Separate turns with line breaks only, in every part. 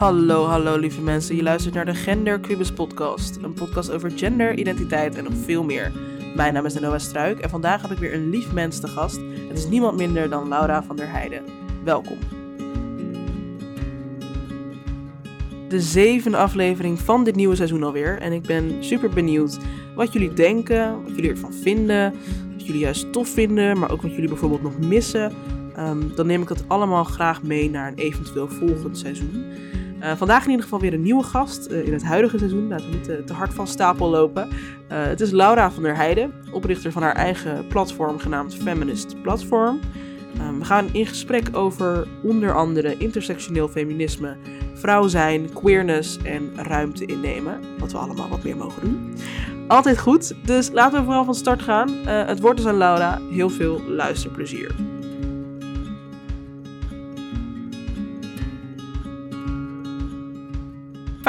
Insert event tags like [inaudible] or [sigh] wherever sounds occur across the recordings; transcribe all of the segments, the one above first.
Hallo, hallo lieve mensen. Je luistert naar de Gender Cubus podcast. Een podcast over gender, identiteit en nog veel meer. Mijn naam is Noah Struik en vandaag heb ik weer een lief mens te gast. Het is niemand minder dan Laura van der Heijden. Welkom. De zevende aflevering van dit nieuwe seizoen alweer. En ik ben super benieuwd wat jullie denken, wat jullie ervan vinden. Wat jullie juist tof vinden, maar ook wat jullie bijvoorbeeld nog missen. Ehm, dan neem ik dat allemaal graag mee naar een eventueel volgend seizoen. Uh, vandaag in ieder geval weer een nieuwe gast uh, in het huidige seizoen. Laten we niet te, te hard van stapel lopen. Het is Laura van der Heijden, oprichter van haar eigen platform genaamd Feminist Platform. we gaan in gesprek over onder andere intersectioneel feminisme, vrouw zijn, queerness en ruimte innemen. Wat we allemaal wat meer mogen doen. Altijd goed, dus laten we vooral van start gaan. het woord is aan Laura. Heel veel luisterplezier.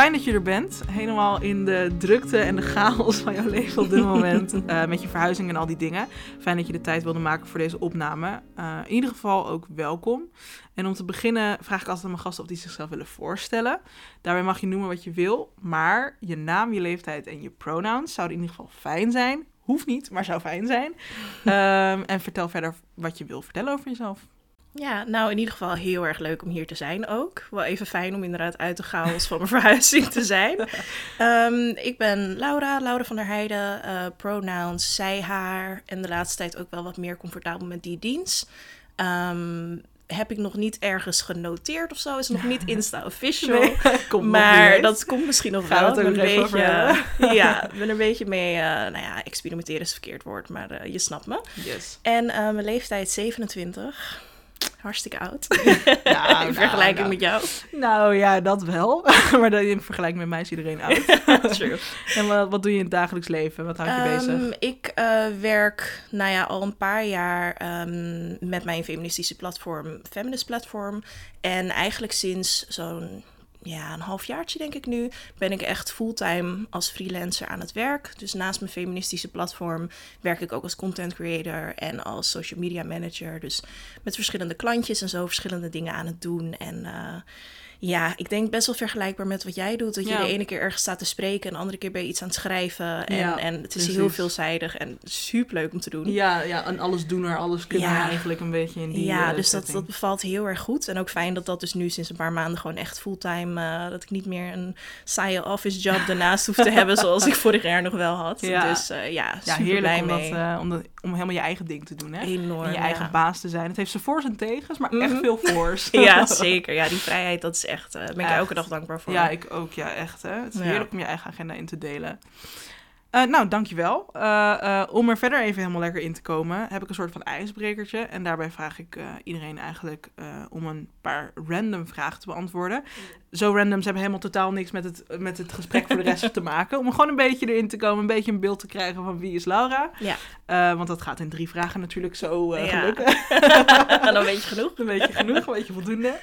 Fijn dat je er bent. Helemaal in de drukte en de chaos van jouw leven op dit moment. uh, [laughs] met je verhuizing en al die dingen. Fijn dat je de tijd wilde maken voor deze opname. Uh, in ieder geval ook welkom. En om te beginnen vraag ik altijd aan mijn gasten of die zichzelf willen voorstellen. Daarbij mag je noemen wat je wil. Maar je naam, je leeftijd en je pronouns zouden in ieder geval fijn zijn. Hoeft niet, maar zou fijn zijn. Um, [laughs] en vertel verder wat je wil vertellen over jezelf.
Ja, nou in ieder geval heel erg leuk om hier te zijn ook. Wel even fijn om inderdaad uit de chaos van mijn [laughs] verhuizing te zijn. Um, ik ben Laura, Laura van der Heijden, uh, pronouns zij, haar en de laatste tijd ook wel wat meer comfortabel met die dienst. Um, heb ik nog niet ergens genoteerd of zo. Is nog niet Insta official. Nee, [laughs] maar dat komt misschien nog wel. [laughs] Ik ben, een beetje, ja, ben er een beetje mee. Uh, nou ja, experimenteren is verkeerd woord, maar uh, je snapt me. Yes. En mijn leeftijd 27 hartstikke oud. [laughs] [laughs] Ja, in nou, vergelijking
nou,
met jou.
Nou ja, dat wel. [laughs] maar dan in vergelijking met mij is iedereen oud. True. En wat, wat doe je in het dagelijks leven? Wat houdt je um, bezig?
Ik uh, werk nou ja, al een paar jaar um, met mijn feministische platform, Feminist Platform. En eigenlijk sinds zo'n ja, een halfjaartje denk ik nu, ben ik echt fulltime als freelancer aan het werk. Dus naast mijn feministische platform werk ik ook als content creator en als social media manager. Dus met verschillende klantjes en zo verschillende dingen aan het doen. En uh, ja, ik denk best wel vergelijkbaar met wat jij doet. Dat je de ene keer ergens staat te spreken en de andere keer ben je iets aan het schrijven. En, ja, en het is heel veelzijdig en super leuk om te doen.
Ja, ja en alles doen er, alles kunnen ja. eigenlijk een beetje in die
Ja, uh, dus dat, dat bevalt heel erg goed. En ook fijn dat dat dus nu sinds een paar maanden gewoon echt fulltime... Uh, dat ik niet meer een saaie office job daarnaast hoef te [laughs] hebben zoals ik vorig jaar nog wel had. Dus uh, ja, super heerlijk blij
om
mee.
Dat, om, dat, om helemaal je eigen ding te doen, hè?
Enorm,
En je eigen baas te zijn. Het heeft zijn voor's en tegens, maar mm -hmm. echt veel voor's. [laughs]
ja, [laughs] zeker. Ja, die vrijheid, dat is echt... Uh, ben ik echt. elke dag dankbaar voor.
Ja, ik ook. Ja, echt. Hè? Het is heerlijk om je eigen agenda in te delen. Uh, nou, dankjewel. Uh, uh, om er verder even helemaal lekker in te komen, heb ik een soort van ijsbrekertje. En daarbij vraag ik iedereen eigenlijk om een paar random vragen te beantwoorden. Zo random, ze hebben helemaal totaal niks met het, met het gesprek voor de rest [laughs] te maken. Om gewoon een beetje erin te komen, een beetje een beeld te krijgen van wie is Laura. Ja. want dat gaat in drie vragen natuurlijk zo ja. gelukken.
en [laughs] dan weet je genoeg.
Een beetje genoeg, een beetje voldoende.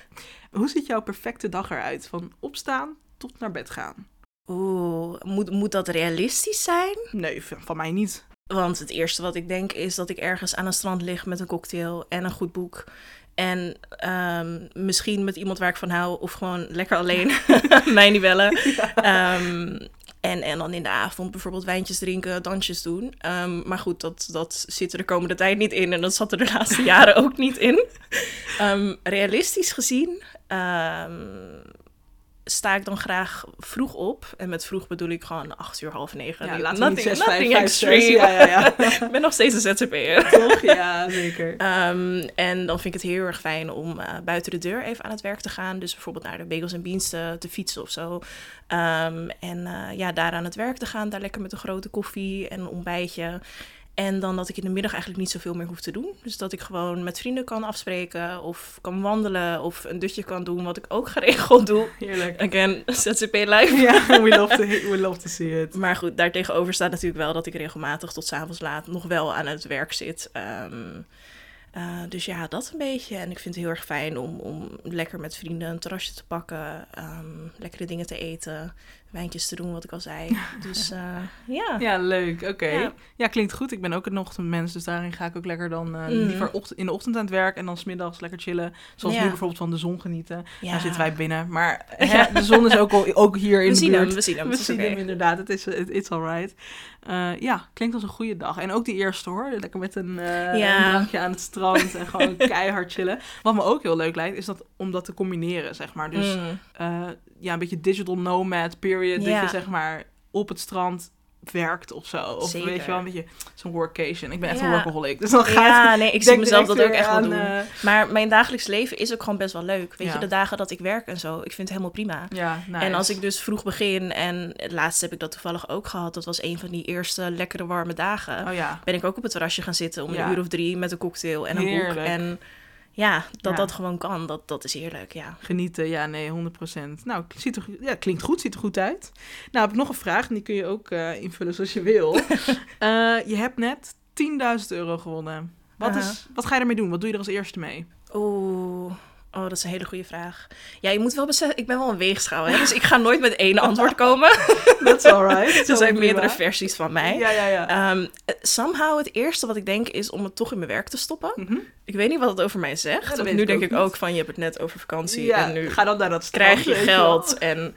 Hoe ziet jouw perfecte dag eruit? Van opstaan tot naar bed gaan.
Oeh, moet, moet dat realistisch zijn?
Nee, van, mij niet.
Want het eerste wat ik denk is dat ik ergens aan een strand lig met een cocktail en een goed boek. En um, misschien met iemand waar ik van hou, of gewoon lekker alleen [laughs] [laughs] mij niet bellen. Ja. Um, en, en dan in de avond bijvoorbeeld wijntjes drinken, dansjes doen. Um, maar goed, dat, dat zit er de komende tijd niet in. En dat zat er de laatste [laughs] jaren ook niet in. realistisch gezien sta ik dan graag vroeg op. En met vroeg bedoel ik gewoon acht uur, half negen.
Ja, we niet zes, vijf, extreme. Ja, ja, ja. [laughs]
ik ben nog steeds een ZZP'er.
Toch? Ja, zeker.
Um, [laughs] en dan vind ik het heel erg fijn om uh, buiten de deur even aan het werk te gaan. Dus bijvoorbeeld naar de Bagels en Beans te, te fietsen of zo. Um, en uh, ja, daar aan het werk te gaan. Daar lekker met een grote koffie en een ontbijtje. En dan dat ik in de middag eigenlijk niet zoveel meer hoef te doen. Dus dat ik gewoon met vrienden kan afspreken of kan wandelen of een dutje kan doen, wat ik ook geregeld doe.
Heerlijk.
Again, [laughs] ZZP live.
Ja, we love, to, we love to see it.
Maar goed, daartegenover staat natuurlijk wel dat ik regelmatig tot s'avonds laat nog wel aan het werk zit. Um, uh, dus ja, dat een beetje. En ik vind het heel erg fijn om, om lekker met vrienden een terrasje te pakken, um, lekkere dingen te eten, wijntjes te doen, wat ik al zei. [laughs] Dus eh, ja.
Ja, leuk. Oké.
Ja.
Ja. klinkt goed. Ik ben ook een ochtendmens, dus daarin ga ik ook lekker dan eh,
Mhm.
liever in de ochtend aan het werk en dan smiddags lekker chillen. Zoals
Ja.
nu bijvoorbeeld van de zon genieten.
Ja.
Daar zitten wij binnen. Maar [laughs] hè, de zon is ook, al, ook hier in
we
de buurt.
hem, we zien hem. [laughs]
We zien hem inderdaad. Het is it- it's alright. Eh ja, klinkt als een goede dag. En ook die eerste hoor. Lekker met een,
Ja.
een drankje aan het strand en gewoon keihard chillen. Wat me ook heel leuk lijkt, is dat om dat te combineren, zeg maar. Dus
Mm.
eh, ja, een beetje digital nomad period. Dat
Ja.
je zeg maar op het strand werkt of zo. Of
Zeker.
weet je wel, een beetje zo'n workation. Ik ben echt
Ja.
een workaholic. Dus dan gaat
Ja, nee, ik zie mezelf dat ook echt wel doen.
eh,
Maar mijn dagelijks leven is ook gewoon best wel leuk. Weet
Ja.
je, de dagen dat ik werk en zo, ik vind het helemaal prima.
ja, nice.
En als ik dus vroeg begin, en laatst heb ik dat toevallig ook gehad, dat was een van die eerste lekkere warme dagen,
Oh ja.
ben ik ook op het terrasje gaan zitten om
Ja.
een uur of drie met een cocktail en een boek. En ja, dat
Ja.
dat gewoon kan, dat, dat is heerlijk, ja.
Genieten, ja, nee, 100%. Nou, ziet er, ja, klinkt goed, ziet er goed uit. Nou, heb ik nog een vraag en die kun je ook eh, invullen zoals je wil. [laughs] Eh, je hebt net 10.000 euro gewonnen. Wat,
Aha.
is, wat ga je ermee doen? Wat doe je er als eerste mee?
Oeh, oh, dat is een hele goede vraag. Ja, je moet wel beseffen, ik ben wel een weegschaal, hè, dus ik ga nooit met één antwoord komen. [laughs]
That's alright. [laughs]
er zijn meerdere versies van mij.
Ja, ja, ja.
Ehm, eh, somehow het eerste wat ik denk is om het toch in mijn werk te stoppen.
Mhm.
Ik weet niet wat het over mij zegt. nu denk
ook
ik
niet.
ook van je hebt het net over vakantie
ja,
en nu
ga dan naar dat strand,
krijg je geld. En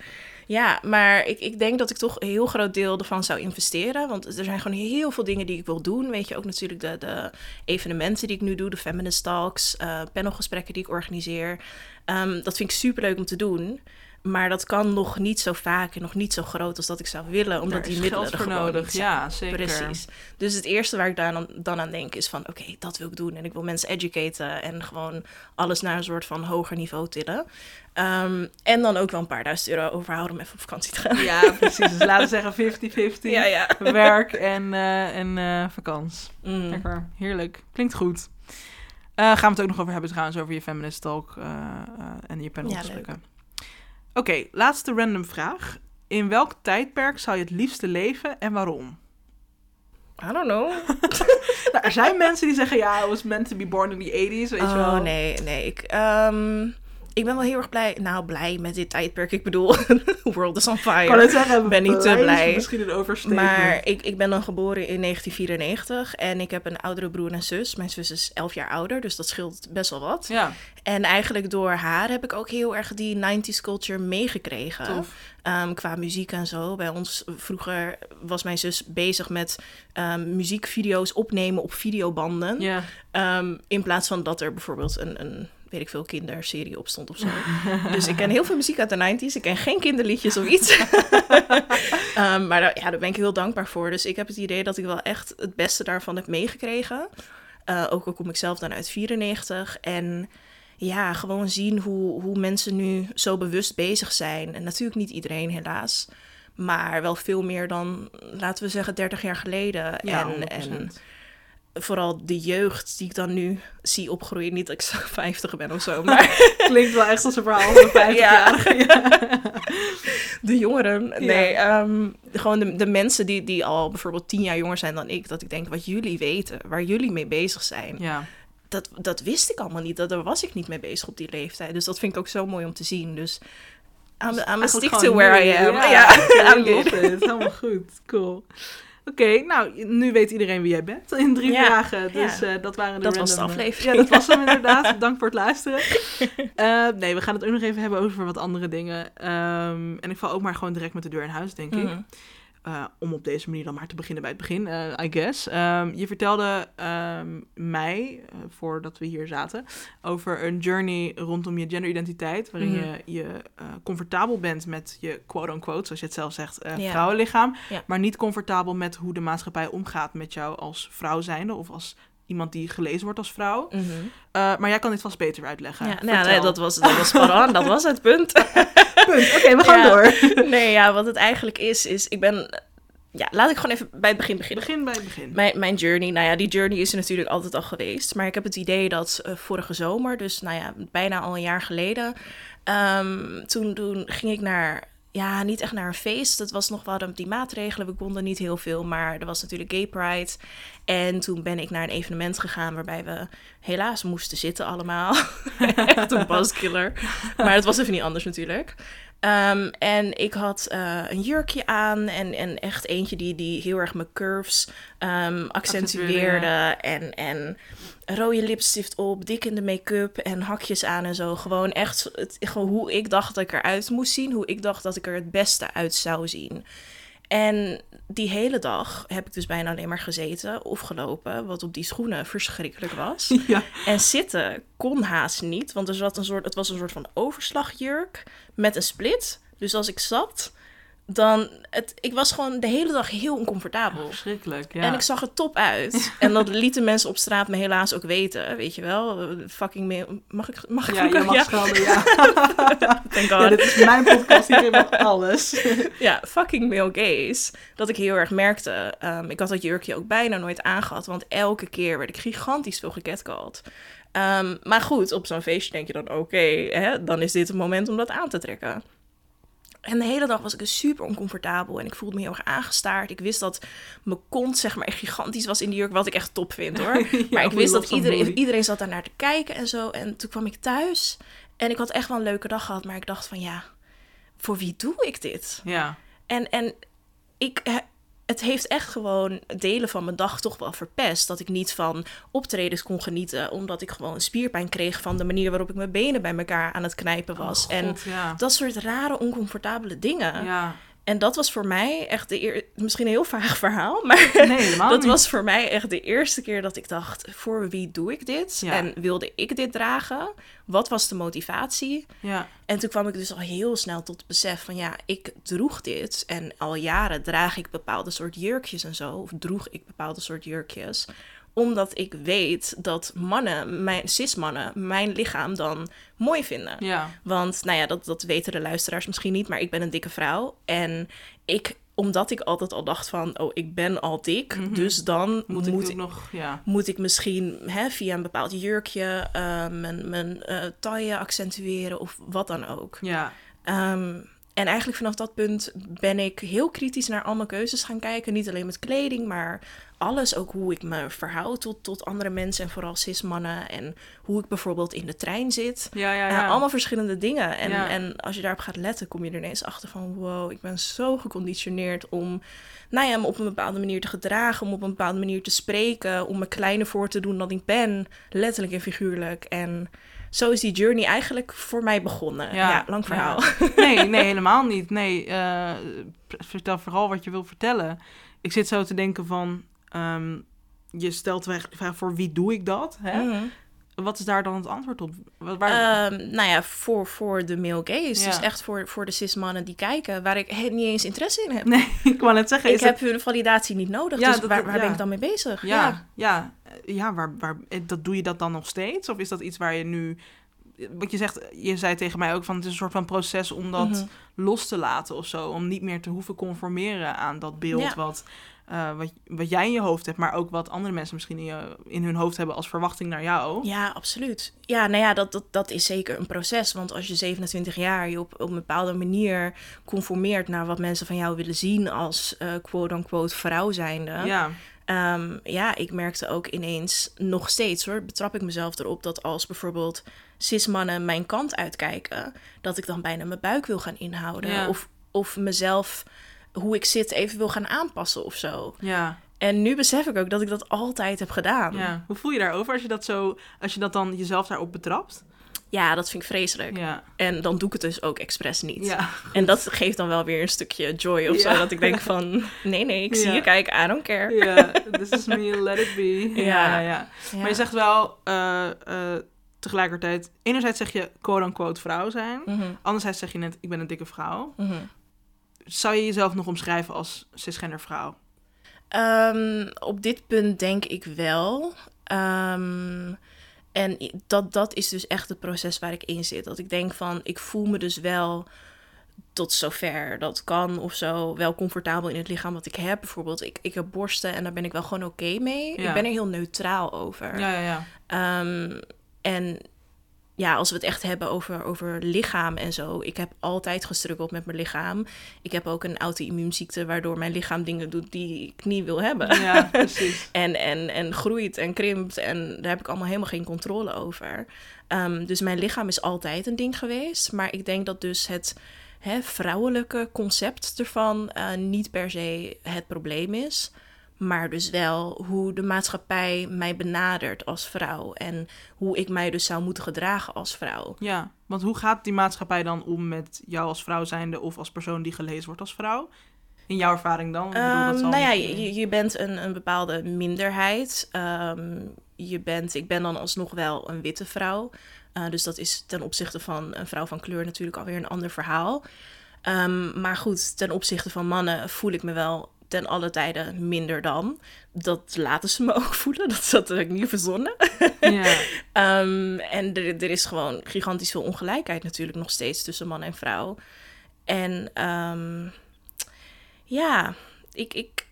ja, maar ik, ik denk dat ik toch een heel groot deel ervan zou investeren. Want er zijn gewoon heel veel dingen die ik wil doen. Weet je, ook natuurlijk de, de evenementen die ik nu doe, de feminist talks, eh, panelgesprekken die ik organiseer. Ehm, dat vind ik super leuk om te doen. Maar dat kan nog niet zo vaak en nog niet zo groot als dat ik zou willen, omdat die middelen
geld
er gewoon
nodig.
niet zijn.
Ja, zeker.
Precies. Dus het eerste waar ik daar dan, dan aan denk is van... oké, dat wil ik doen. En ik wil mensen educaten en gewoon alles naar een soort van hoger niveau tillen. Ehm, en dan ook wel een paar duizend euro overhouden om even op vakantie te gaan.
Ja, precies. Dus laten we [laughs] zeggen 50-50.
Ja, ja.
Werk en, eh en eh vakantie.
Mm.
Lekker, heerlijk. Klinkt goed. Eh, gaan we het ook nog over hebben trouwens, over je feminist talk en je panelgesprekken. Oké, laatste random vraag. In welk tijdperk zou je het liefste leven en waarom?
I don't know. [laughs] [laughs]
Nou, er zijn mensen die zeggen, ja, I was meant to be born in the 80s, weet je wel.
Oh, nee, nee. Ik, ehm, ik ben wel heel erg blij. Nou, blij met dit tijdperk. Ik bedoel, [laughs] world is on fire.
Ik kan het zeggen,
ben niet te
blij is
blij.
Misschien een overstatement.
Maar ik, ik ben dan geboren in 1994 en ik heb een oudere broer en zus. Mijn zus is 11 jaar ouder, dus dat scheelt best wel wat.
Ja,
En eigenlijk door haar heb ik ook heel erg die 90s culture meegekregen.
tof.
Ehm, qua muziek en zo. Bij ons vroeger was mijn zus bezig met ehm, muziekvideo's opnemen op videobanden.
Ja,
Ehm, in plaats van dat er bijvoorbeeld een, een weet ik veel, kinderserie op stond of zo. [laughs] dus ik ken heel veel muziek uit de 90s. Ik ken geen kinderliedjes of iets. [laughs] Ehm, maar daar, ja, daar ben ik heel dankbaar voor. Dus ik heb het idee dat ik wel echt het beste daarvan heb meegekregen. Eh, ook al kom ik zelf dan uit 94. En ja, gewoon zien hoe, hoe mensen nu zo bewust bezig zijn. En natuurlijk niet iedereen helaas. Maar wel veel meer dan, laten we zeggen, 30 jaar geleden.
ja
en,
100%.
en vooral de jeugd die ik dan nu zie opgroeien. Niet dat ik zo [laughs] 50 ben of zo, [laughs] maar
Klinkt wel echt als een verhaal van een 50
Ja.
jaar. [laughs]
de jongeren. Nee, ehm, gewoon de, de mensen die, die al bijvoorbeeld 10 jaar jonger zijn dan ik. Dat ik denk, wat jullie weten, waar jullie mee bezig zijn.
Ja,
Dat, dat wist ik allemaal niet. Dat, daar was ik niet mee bezig op die leeftijd. Dus dat vind ik ook zo mooi om te zien. Dus I'm, I'm a
Eigenlijk
stick to where I am.
Ja,
Ja, I'm
it. Helemaal goed. Cool. Oké, nou, nu weet iedereen wie jij bent in drie
Ja,
vragen. Dus
ja.
eh, dat waren de
Dat was de
eh,
aflevering.
Ja, dat was hem [laughs] inderdaad. Dank voor het luisteren. [laughs] Eh, nee, we gaan het ook nog even hebben over wat andere dingen. Ehm, en ik val ook maar gewoon direct met de deur in huis, denk ik. Eh, om op deze manier dan maar te beginnen bij het begin, eh, I guess. Ehm, je vertelde ehm, mij, eh, voordat we hier zaten, over een journey rondom je genderidentiteit. Waarin
Mhm.
je je comfortabel bent met je quote-unquote, zoals je het zelf zegt, vrouwenlichaam. Maar niet comfortabel met hoe de maatschappij omgaat met jou als vrouw zijnde of als iemand die gelezen wordt als vrouw.
Mhm.
Maar jij kan dit vast beter uitleggen.
Ja, nou, nee, dat was, dat was on. Dat was het punt. [laughs]
Punt. Oké, we gaan
Ja.
door. [laughs]
nee, ja, wat het eigenlijk is, is ik ben... Ja, laat ik gewoon even bij het begin beginnen.
Begin bij het begin.
Mijn, mijn journey, nou ja, die journey is er natuurlijk altijd al geweest. Maar ik heb het idee dat eh, vorige zomer, dus nou ja, bijna al een jaar geleden, ehm, toen, toen ging ik naar, ja, niet echt naar een feest. Het was nog wel die maatregelen, we konden niet heel veel, maar er was natuurlijk Gay Pride. En toen ben ik naar een evenement gegaan waarbij we helaas moesten zitten allemaal. [laughs] echt een [laughs] buzzkiller. Maar het was even niet anders natuurlijk. Ehm, en ik had eh, een jurkje aan en, en echt eentje die, die heel erg mijn curves ehm, accentueerde. En, en rode lipstift op, dik in de make-up en hakjes aan en zo. Gewoon echt het, gewoon hoe ik dacht dat ik eruit moest zien. Hoe ik dacht dat ik er het beste uit zou zien. En die hele dag heb ik dus bijna alleen maar gezeten of gelopen, wat op die schoenen verschrikkelijk was. [laughs]
Ja.
En zitten kon haast niet, want er zat een soort, het was een soort van overslagjurk met een split. Dus als ik zat, dan... Het, ik was gewoon de hele dag heel oncomfortabel.
Verschrikkelijk, ja.
En ik zag er top uit. [laughs] En dat lieten mensen op straat me helaas ook weten, weet je wel. Fucking mail. Mag ik, mag ik
Ja, je mag
ja.
schelden, [laughs] ja.
Thank
ja.
God.
Dit is mijn podcast, mag [laughs] alles.
Ja, fucking male gaze. Dat ik heel erg merkte. Ehm, ik had dat jurkje ook bijna nooit aangehad. Want elke keer werd ik gigantisch veel gecatcalled. Ehm maar goed, op zo'n feestje denk je dan... Oké, dan is dit het moment om dat aan te trekken. En de hele dag was ik dus super oncomfortabel. En ik voelde me heel erg aangestaard. Ik wist dat mijn kont zeg maar echt gigantisch was in die jurk. Wat ik echt top vind hoor. [laughs] Maar ik wist dat iedereen, iedereen zat daar naar te kijken en zo. En toen kwam ik thuis. En ik had echt wel een leuke dag gehad. Maar ik dacht van ja, voor wie doe ik dit?
Ja,
En, en ik, het heeft echt gewoon delen van mijn dag toch wel verpest. Dat ik niet van optredens kon genieten. Omdat ik gewoon spierpijn kreeg van de manier waarop ik mijn benen bij elkaar aan het knijpen was.
Oh,
en
ja.
dat soort rare, oncomfortabele dingen.
ja.
En dat was voor mij echt de eer... Misschien een heel vaag [laughs] verhaal, maar
Nee, helemaal
dat was voor mij echt de eerste keer dat ik dacht... voor wie doe ik dit?
Ja.
En wilde ik dit dragen? Wat was de motivatie?
Ja,
En toen kwam ik dus al heel snel tot het besef van ja, ik droeg dit. En al jaren draag ik bepaalde soort jurkjes en zo. Of droeg ik bepaalde soort jurkjes. Omdat ik weet dat mannen, mijn cis-mannen, mijn lichaam dan mooi vinden.
ja.
Want, nou ja, dat, dat weten de luisteraars misschien niet, maar ik ben een dikke vrouw. En ik, omdat ik altijd al dacht van, oh, ik ben al dik, dus dan
Mhm. Moet
moet,
ik nog, ja.
moet ik misschien hè, via een bepaald jurkje eh, mijn, mijn eh, taille accentueren of wat dan ook.
Ja,
Ehm, en eigenlijk vanaf dat punt ben ik heel kritisch naar al mijn keuzes gaan kijken. Niet alleen met kleding, maar alles. Ook hoe ik me verhoud tot, tot andere mensen en vooral cis-mannen. En hoe ik bijvoorbeeld in de trein zit.
ja, ja.
Ja,
ja.
allemaal verschillende dingen. En,
Ja.
en als je daarop gaat letten, kom je er ineens achter van... wow, ik ben zo geconditioneerd om nou ja, me op een bepaalde manier te gedragen... om op een bepaalde manier te spreken... om me kleiner voor te doen dan ik ben. Letterlijk en figuurlijk. En zo is die journey eigenlijk voor mij begonnen. Ja, lang verhaal.
ja. [laughs] Nee, [laughs] nee, helemaal niet. Nee, eh, vertel vooral wat je wil vertellen. Ik zit zo te denken van... ehm, je stelt de vraag voor wie doe ik dat? Hè?
Mhm.
Wat is daar dan het antwoord op? Waar...
Ehm, nou ja, voor, voor de male gaze.
Ja.
Dus echt voor, voor de cis-mannen die kijken... waar ik niet eens interesse in heb.
nee, [laughs] ik wou net zeggen...
ik heb hun validatie niet nodig.
Ja,
dus
dat-
waar, waar
ja.
ben ik dan mee bezig?
ja, ja, ja waar, waar, eh, dat doe je dat dan nog steeds? Of is dat iets waar je nu... Want je zegt, je zei tegen mij ook van het is een soort van proces om dat
Mhm.
los te laten of zo. Om niet meer te hoeven conformeren aan dat beeld
Ja.
wat, eh, wat, wat jij in je hoofd hebt, maar ook wat andere mensen misschien in, je, in hun hoofd hebben als verwachting naar jou.
Ja, absoluut. Ja, nou ja, dat, dat, dat is zeker een proces. Want als je 27 jaar je op, op een bepaalde manier conformeert naar wat mensen van jou willen zien als eh, quote-unquote vrouw zijnde.
Ja,
Ehm, ja, ik merkte ook ineens, nog steeds hoor, betrap ik mezelf erop dat als bijvoorbeeld cis-mannen mijn kant uitkijken, dat ik dan bijna mijn buik wil gaan inhouden.
Ja.
Of, of mezelf, hoe ik zit, even wil gaan aanpassen of zo.
ja,
En nu besef ik ook dat ik dat altijd heb gedaan.
ja. Hoe voel je daarover als je dat zo, als je dat dan jezelf daarop betrapt?
Ja, dat vind ik vreselijk.
Ja,
En dan doe ik het dus ook expres niet.
ja,
En dat geeft dan wel weer een stukje joy of
Ja.
zo. Dat ik denk van, nee, nee, ik zie je kijken, I don't care.
ja. This is me, let it be. Ja,
Ja.
ja, ja.
Ja.
Maar je zegt wel eh, eh, tegelijkertijd, enerzijds zeg je quote-unquote vrouw zijn.
Mhm,
Anderzijds zeg je net, ik ben een dikke vrouw.
mhm.
Zou je jezelf nog omschrijven als cisgender vrouw?
Ehm, op dit punt denk ik wel. Ehm, en dat, dat is dus echt het proces waar ik in zit. Dat ik denk van, ik voel me dus wel tot zover dat kan of zo. Wel comfortabel in het lichaam wat ik heb. Bijvoorbeeld, ik, ik heb borsten en daar ben ik wel gewoon oké mee.
Ja.
Ik ben er heel neutraal over.
Ja, ja, ja.
Ehm, en ja, als we het echt hebben over, over lichaam en zo. Ik heb altijd gestruggeld met mijn lichaam. Ik heb ook een auto-immuunziekte waardoor mijn lichaam dingen doet die ik niet wil hebben.
Ja, [laughs] precies.
En, en, en groeit en krimpt. En daar heb ik allemaal helemaal geen controle over. Ehm, dus mijn lichaam is altijd een ding geweest. Maar ik denk dat dus het, hè, vrouwelijke concept ervan eh, niet per se het probleem is. Maar dus wel hoe de maatschappij mij benadert als vrouw. En hoe ik mij dus zou moeten gedragen als vrouw.
Ja, want hoe gaat die maatschappij dan om met jou als vrouw zijnde of als persoon die gelezen wordt als vrouw? In jouw ervaring dan? Dat zal
nou ja, je, je bent een, een bepaalde minderheid. Ehm, je bent, ik ben dan alsnog wel een witte vrouw. Eh, dus dat is ten opzichte van een vrouw van kleur natuurlijk alweer een ander verhaal. Ehm, maar goed, ten opzichte van mannen voel ik me wel ten alle tijden minder dan. Dat laten ze me [laughs] ook voelen. Dat, heb ik niet verzonnen.
Ja. [laughs]
Ehm, en er, er is gewoon gigantisch veel ongelijkheid natuurlijk nog steeds tussen man en vrouw. En ehm, ja, ik, ik,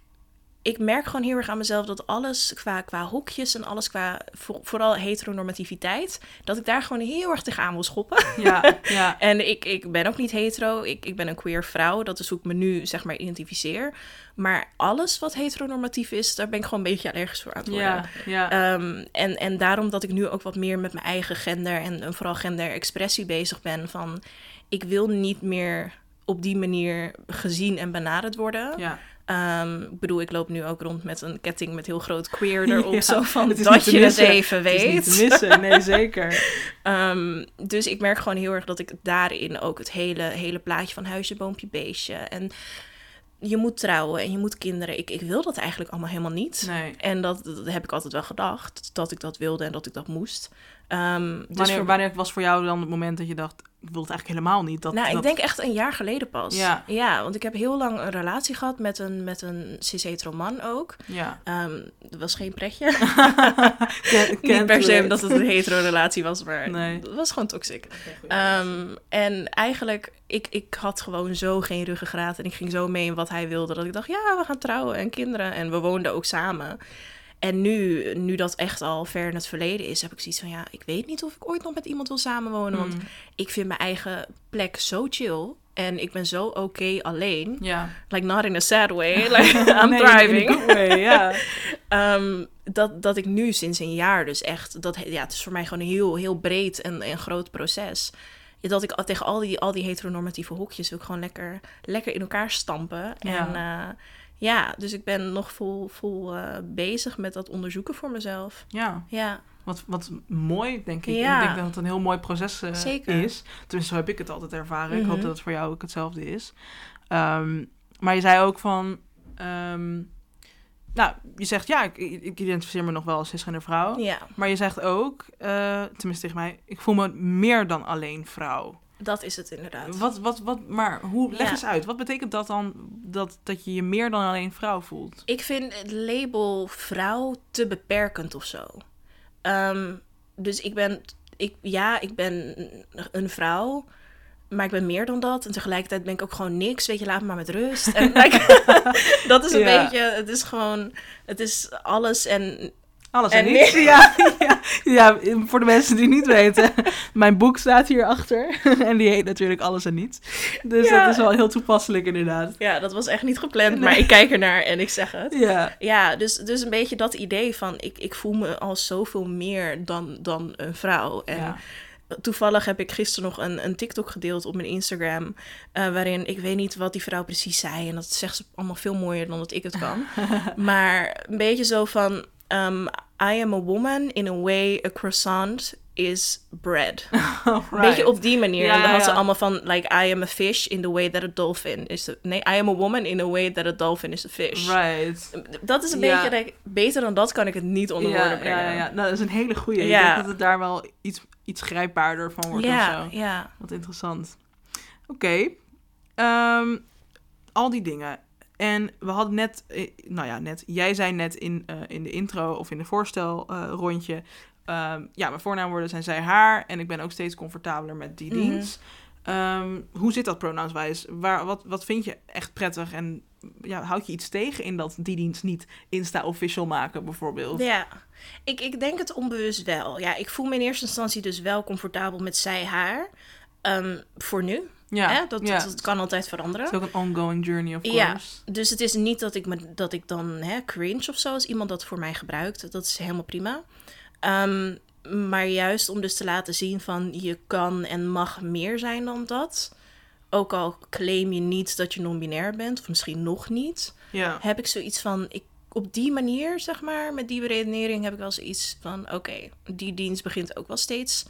ik merk gewoon heel erg aan mezelf dat alles qua, qua hokjes en alles qua voor- vooral heteronormativiteit, dat ik daar gewoon heel erg tegenaan wil schoppen.
ja, [laughs] ja.
En ik, ik ben ook niet hetero, ik, ik ben een queer vrouw, dat is hoe ik me nu zeg maar identificeer. Maar alles wat heteronormatief is, daar ben ik gewoon een beetje allergisch voor aan het worden.
Ja, ja.
Ehm, en, en daarom dat ik nu ook wat meer met mijn eigen gender en, en vooral genderexpressie bezig ben. Van ik wil niet meer op die manier gezien en benaderd worden.
ja.
Ehm, ik bedoel, ik loop nu ook rond met een ketting met heel groot queer erop. [laughs]
Ja,
zo van dat je het
missen.
even
Het is
weet.
niet te missen, nee zeker. [laughs]
Ehm, dus ik merk gewoon heel erg dat ik daarin ook het hele, hele plaatje van huisje, boompje, beestje. En je moet trouwen en je moet kinderen. Ik, ik wil dat eigenlijk allemaal helemaal niet.
Nee.
En dat, dat heb ik altijd wel gedacht, dat ik dat wilde en dat ik dat moest. Ehm, dus
Wanneer,
voor-
wanneer was voor jou dan het moment dat je dacht, ik wil het eigenlijk helemaal niet? Dat,
nou, ik
dat...
denk echt een jaar geleden pas.
Ja.
want ik heb heel lang een relatie gehad met een, met een cis-hetero man ook.
Ja.
Ehm, dat was geen pretje. [laughs]
Ken-
Niet per se omdat het een hetero relatie was, maar
Nee.
het was gewoon toxic. Ehm, en eigenlijk, ik, ik had gewoon zo geen ruggengraat en ik ging zo mee in wat hij wilde. Dat ik dacht, ja, we gaan trouwen en kinderen. En we woonden ook samen. En nu, nu dat echt al ver in het verleden is, heb ik zoiets van, ja, ik weet niet of ik ooit nog met iemand wil samenwonen. Want
Mm.
ik vind mijn eigen plek zo chill. En ik ben zo oké alleen. Like, not in a sad way. [laughs] Like, I'm
Nee,
thriving.
way. [laughs]
Ehm, dat, dat ik nu sinds een jaar dus echt... Dat, ja, het is voor mij gewoon een heel, heel breed en, en groot proces. Dat ik tegen al die, al die heteronormatieve hokjes... wil ik gewoon lekker, lekker in elkaar stampen.
Ja.
En eh, ja, dus ik ben nog vol, vol eh, bezig met dat onderzoeken voor mezelf.
ja.
Ja,
Wat, wat mooi, denk ik.
Ja.
Ik denk dat het een heel mooi proces eh,
Zeker.
is. Tenminste, zo heb ik het altijd ervaren. Ik hoop
Mhm.
dat het voor jou ook hetzelfde is. Ehm, maar je zei ook van... ehm, nou, je zegt, ja, ik, ik identificeer me nog wel als cisgender vrouw.
ja,
Maar je zegt ook, eh, tenminste tegen mij... ik voel me meer dan alleen vrouw.
Dat is het inderdaad.
Wat, wat, wat, maar hoe, leg
Ja.
eens uit. Wat betekent dat dan, dat, dat je je meer dan alleen vrouw voelt?
Ik vind het label vrouw te beperkend of zo. Ehm, dus ik ben, ik, ja, ik ben een vrouw, maar ik ben meer dan dat. En tegelijkertijd ben ik ook gewoon niks. Weet je, laat me maar met rust. En like, [laughs] dat is een
Ja.
beetje, het is gewoon, het is alles en
Alles en,
En
niets. [laughs] Ja, ja, ja, voor de mensen die niet weten. [laughs] Mijn boek staat hierachter. [laughs] En die heet natuurlijk Alles en Niets. Dus
Ja.
dat is wel heel toepasselijk inderdaad.
ja, dat was echt niet gepland,
Nee.
maar ik kijk ernaar en ik zeg het.
Ja,
Ja, dus, dus een beetje dat idee van ik, ik voel me als zoveel meer dan, dan een vrouw. En
ja.
toevallig heb ik gisteren nog een, een TikTok gedeeld op mijn Instagram. eh, waarin ik weet niet wat die vrouw precies zei. En dat zegt ze allemaal veel mooier dan dat ik het kan. maar een beetje zo van. Um, I am a woman in a way a croissant is bread. [laughs] Beetje op die manier.
Ja,
en dan had ze
ja.
allemaal van, like, I am a fish in the way that a dolphin is. A, nee, I am a woman in a way that a dolphin is a fish.
Right.
Dat is een
Ja.
beetje, like, beter dan dat kan ik het niet onder
Ja,
woorden brengen.
ja, ja. Nou, dat is een hele goeie. Ik denk dat het daar wel iets, iets grijpbaarder van wordt
ja,
of zo.
ja.
Wat interessant. Oké. Ehm, al die dingen. En we hadden net, eh, nou ja, net, jij zei net in, eh, in de intro of in de voorstel rondje. ehm, ja, mijn voornaamwoorden zijn zij, haar. En ik ben ook steeds comfortabeler met die
Mhm.
dienst. Ehm, hoe zit dat pronounswijs? Waar, wat, wat vind je echt prettig? En ja, houd je iets tegen in dat die dienst niet Insta-official maken, bijvoorbeeld?
Ja, ik, ik denk het onbewust wel. Ja, ik voel me in eerste instantie dus wel comfortabel met zij, haar. Ehm, voor nu.
Ja,
Hè? Dat,
ja.
dat, dat kan altijd veranderen.
Het is ook een ongoing journey, of
Ja.
course.
Dus het is niet dat ik, me, dat ik dan hè, cringe of zo als iemand dat voor mij gebruikt. Dat is helemaal prima. Ehm, maar juist om dus te laten zien van je kan en mag meer zijn dan dat. ook al claim je niet dat je non-binair bent, of misschien nog niet,
Ja.
heb ik zoiets van, ik, op die manier, zeg maar, met die redenering heb ik wel zoiets van, oké, die dienst begint ook wel steeds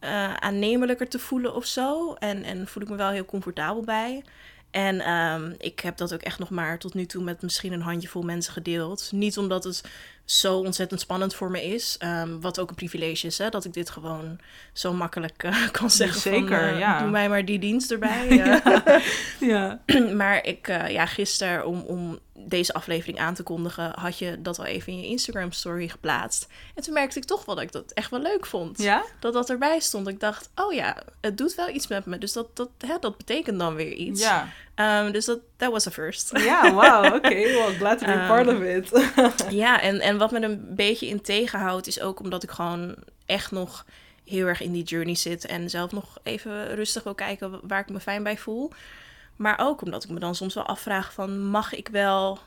eh, aannemelijker te voelen of zo. En, en voel ik me wel heel comfortabel bij. En ehm, ik heb dat ook echt nog maar tot nu toe met misschien een handjevol mensen gedeeld. Niet omdat het zo ontzettend spannend voor me is. ehm, wat ook een privilege is, hè, dat ik dit gewoon zo makkelijk eh, [laughs] kan zeggen. van,
Zeker,
eh,
ja.
Doe mij maar die dienst erbij. eh. [laughs]
Ja. [clears throat]
maar ik, ja, gisteren om, om deze aflevering aan te kondigen, had je dat al even in je Instagram story geplaatst. En toen merkte ik toch wel dat ik dat echt wel leuk vond.
Ja?
Dat dat erbij stond. Ik dacht, oh ja, het doet wel iets met me. Dus dat, dat, hè, dat betekent dan weer iets.
Ja.
Ehm, dus dat that was a first.
Ja, [laughs] wow, oké. Well, glad to be part of it. [laughs]
Ja, en, en wat me een beetje in tegenhoudt, is ook omdat ik gewoon echt nog heel erg in die journey zit. En zelf nog even rustig wil kijken waar ik me fijn bij voel. Maar ook omdat ik me dan soms wel afvraag van, mag ik wel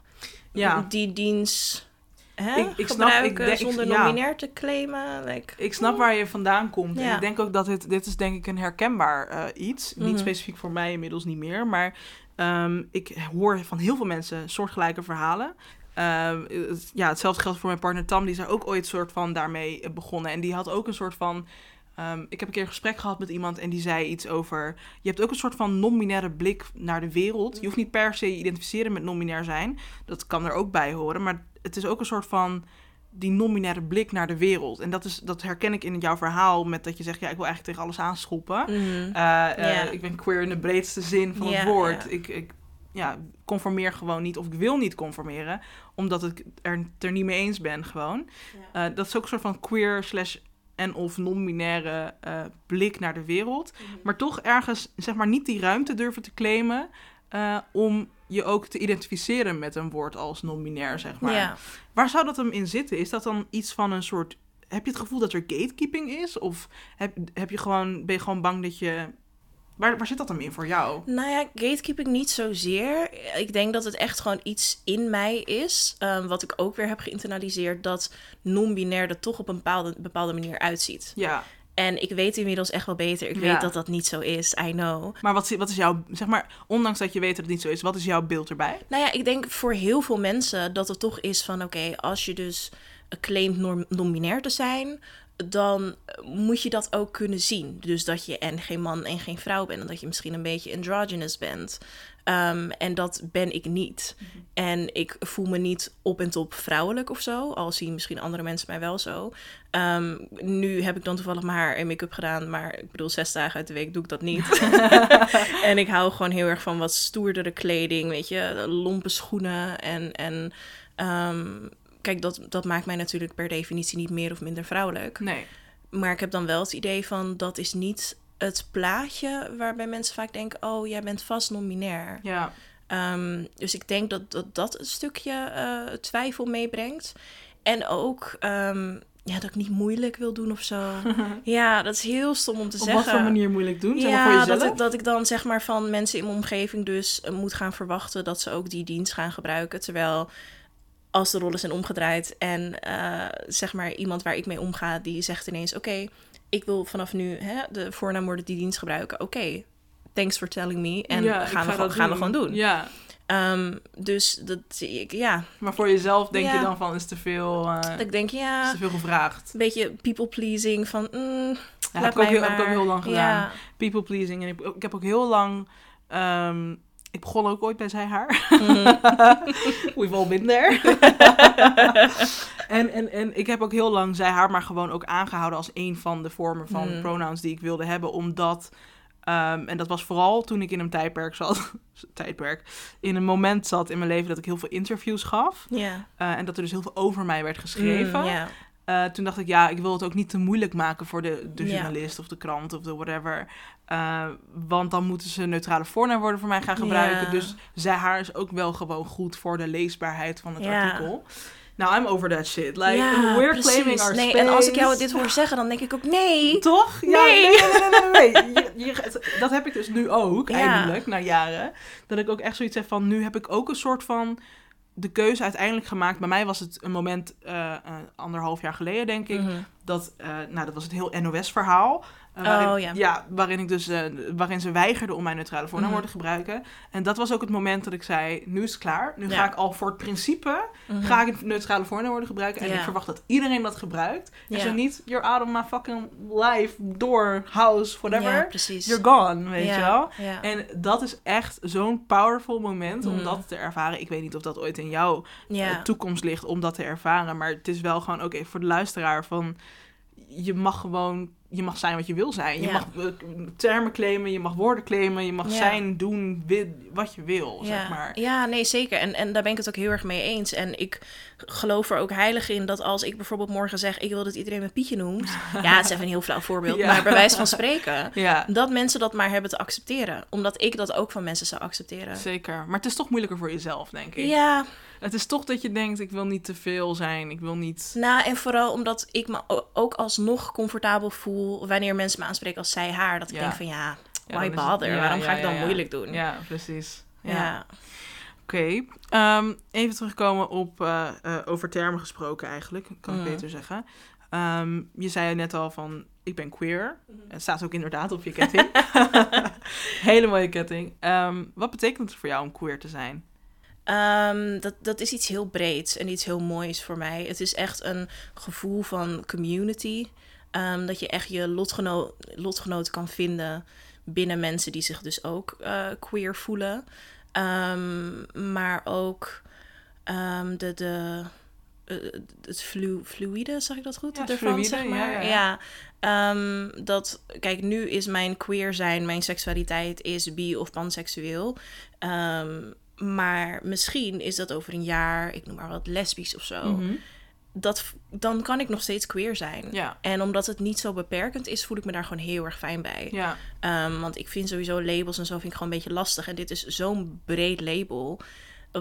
Ja.
die dienst hè,
Ik- ik snap- ik
gebruiken
denk-
zonder
ja.
non-binair te claimen? Like,
Ik snap waar je vandaan komt. En ik denk ook dat dit, dit is denk ik een herkenbaar eh, iets. Niet
Mhm.
specifiek voor mij, inmiddels niet meer. Maar ehm, ik hoor van heel veel mensen soortgelijke verhalen. Ehm, het- ja, hetzelfde geldt voor mijn partner Tam. Die is er ook ooit soort van daarmee begonnen. En die had ook een soort van... ehm, ik heb een keer een gesprek gehad met iemand en die zei iets over... Je hebt ook een soort van non-binaire blik naar de wereld. Je hoeft niet per se je identificeren met non-binair zijn. Dat kan er ook bij horen. Maar het is ook een soort van die non-binaire blik naar de wereld. En dat, is, dat herken ik in jouw verhaal met dat je zegt... ja, ik wil eigenlijk tegen alles aanschoppen.
mhm.
Eh, eh. Ik ben queer in de breedste zin van het woord. Ik, ik ja, conformeer gewoon niet of ik wil niet conformeren... omdat ik er, het er niet mee eens ben gewoon. Eh, dat is ook een soort van queer slash en of non-binaire eh, blik naar de wereld.
Mhm.
Maar toch ergens zeg maar niet die ruimte durven te claimen... eh, om je ook te identificeren met een woord als non-binair, zeg maar. Waar zou dat hem in zitten? Is dat dan iets van een soort. Heb je het gevoel dat er gatekeeping is? Of heb, heb je gewoon, ben je gewoon bang dat je. Waar, waar zit dat dan in voor jou?
Nou ja, gatekeeping niet zozeer. Ik denk dat het echt gewoon iets in mij is. ehm, wat ik ook weer heb geïnternaliseerd. Dat non-binair er toch op een bepaalde, bepaalde manier uitziet.
Ja.
En ik weet inmiddels echt wel beter. Ik
Ja.
weet dat dat niet zo is. I know.
Maar wat, wat is jouw. Zeg maar, ondanks dat je weet dat het niet zo is, wat is jouw beeld erbij?
Nou ja, ik denk voor heel veel mensen dat het toch is van... Oké, als je dus claimt non-binair te zijn... dan moet je dat ook kunnen zien. Dus dat je en geen man en geen vrouw bent. En dat je misschien een beetje androgynous bent. Ehm, en dat ben ik niet. En ik voel me niet op en top vrouwelijk of zo. Al zien misschien andere mensen mij wel zo. Ehm, nu heb ik dan toevallig mijn haar en make-up gedaan. Maar ik bedoel, zes dagen uit de week doe ik dat niet. [laughs] [laughs] en ik hou gewoon heel erg van wat stoerdere kleding. Weet je, lompe schoenen. En, en ehm, kijk, dat, dat maakt mij natuurlijk per definitie niet meer of minder vrouwelijk.
Nee.
Maar ik heb dan wel het idee van dat is niet het plaatje waarbij mensen vaak denken: oh, jij bent vast non-binair.
Ja.
Ehm, dus ik denk dat dat, dat een stukje eh, twijfel meebrengt. En ook ehm, ja, dat ik niet moeilijk wil doen of zo. [laughs] ja, dat is heel stom om te
Op
zeggen.
wat voor manier moeilijk doen? Zeg
Ja,
voor jezelf?
dat ik, dat ik dan zeg maar van mensen in mijn omgeving dus eh, moet gaan verwachten dat ze ook die dienst gaan gebruiken. Terwijl als de rollen zijn omgedraaid en eh, zeg maar iemand waar ik mee omga, die zegt ineens: Oké, ik wil vanaf nu hè, de voornaamwoorden die dienst gebruiken. Oké, thanks for telling me. En
Ja,
gaan, we,
ga
gaan we gewoon doen.
Ja.
Ehm, dus dat ik, ja,
Maar voor jezelf denk
Ja.
je dan van is te veel, eh,
dat ik denk
is
ja,
te veel gevraagd.
een beetje people pleasing van. mm,
Ja,
laat
heb ik, ook heel, heb ik ook heel lang gedaan. People pleasing. En ik, ik heb ook heel lang. ehm, ik begon ook ooit bij zijhaar.
Mhm. [laughs]
We've all been there. [laughs] en, en, en ik heb ook heel lang zij haar maar gewoon ook aangehouden als een van de vormen van
Hmm.
pronouns die ik wilde hebben. Omdat, ehm, en dat was vooral toen ik in een tijdperk zat, [laughs] tijdperk, in een moment zat in mijn leven dat ik heel veel interviews gaf. Eh, en dat er dus heel veel over mij werd geschreven.
Mm.
Eh, toen dacht ik, ja, ik wil het ook niet te moeilijk maken voor de, de
Ja.
journalist of de krant of de whatever. Eh, want dan moeten ze neutrale voornaamwoorden voor mij gaan gebruiken.
Ja.
Dus zij haar is ook wel gewoon goed voor de leesbaarheid van het
Ja.
artikel. Nou, I'm over that shit. Like,
ja,
we're
precies.
claiming our
nee,
space.
En als ik jou dit hoor zeggen, dan denk ik ook nee.
Toch? Ja,
Nee.
nee, nee, nee, nee. nee. Je- je- dat heb ik dus nu ook,
Ja.
eindelijk, na jaren. Dat ik ook echt zoiets heb van, nu heb ik ook een soort van de keuze uiteindelijk gemaakt. Bij mij was het een moment, eh, eh, anderhalf jaar geleden denk ik,
Mhm.
dat, eh, nou, dat was het heel NOS-verhaal. Waarin,
Oh, ja.
waarin, ik dus, eh, waarin ze weigerde om mijn neutrale voornaamwoord
Mhm.
te gebruiken. En dat was ook het moment dat ik zei, nu is het klaar. Nu
Ja.
ga ik al voor het principe,
Mhm.
ga ik neutrale voornaamwoorden gebruiken. En
Ja.
ik verwacht dat iedereen dat gebruikt. En
Ja.
zo niet, you're out of my fucking life, door, house, whatever.
Ja.
You're gone, weet
ja.
je wel.
Ja.
En dat is echt zo'n powerful moment om
Mm.
dat te ervaren. Ik weet niet of dat ooit in jouw
ja.
eh, toekomst ligt om dat te ervaren. Maar het is wel gewoon ook even voor de luisteraar van... Je mag gewoon... Je mag zijn wat je wil zijn. Je
Ja.
mag eh, termen claimen, je mag woorden claimen. Je mag
Ja.
zijn, doen, wat je wil,
ja.
zeg maar.
ja, nee, zeker. En, en daar ben ik het ook heel erg mee eens. En ik geloof er ook heilig in dat als ik bijvoorbeeld morgen zeg... ik wil dat iedereen me Pietje noemt. [laughs] ja, het is even een heel flauw voorbeeld. Maar bij wijze van spreken... [laughs]
Ja,
dat mensen dat maar hebben te accepteren. Omdat ik dat ook van mensen zou accepteren.
zeker. Maar het is toch moeilijker voor jezelf, denk ik.
Ja,
Het is toch dat je denkt, ik wil niet te veel zijn. Ik wil niet...
nou en vooral omdat ik me ook alsnog comfortabel voel wanneer mensen me aanspreken als zij haar. Dat ik
Ja.
denk van ja, why
het-
bother?
ja,
Waarom ga ik dan moeilijk doen?
Ja, precies.
Ja.
ja. Oké, ehm, even terugkomen op eh, eh, over termen gesproken eigenlijk, kan ik
Mm.
beter zeggen. Ehm, je zei net al van, ik ben queer.
Mhm.
Het staat ook inderdaad op je ketting. [laughs] Hele mooie ketting. Ehm, wat betekent het voor jou om queer te zijn?
Ehm, dat, dat is iets heel breeds en iets heel moois voor mij. Het is echt een gevoel van community. Ehm, dat je echt je lotgeno lotgenoten kan vinden binnen mensen die zich dus ook eh, queer voelen. Ehm, maar ook de, de, eh, het flu fluïde, zeg ik dat goed?
Ja,
ervan,
fluïde,
zeg maar.
ja, ja.
ja. Dat, kijk, nu is mijn queer zijn, mijn seksualiteit is bi- of panseksueel. Maar misschien is dat over een jaar, ik noem maar wat, lesbisch of zo.
Mhm.
Dat, dan kan ik nog steeds queer zijn.
Ja,
En omdat het niet zo beperkend is, voel ik me daar gewoon heel erg fijn bij.
ja,
Ehm, want ik vind sowieso labels en zo vind ik gewoon een beetje lastig. En dit is zo'n breed label,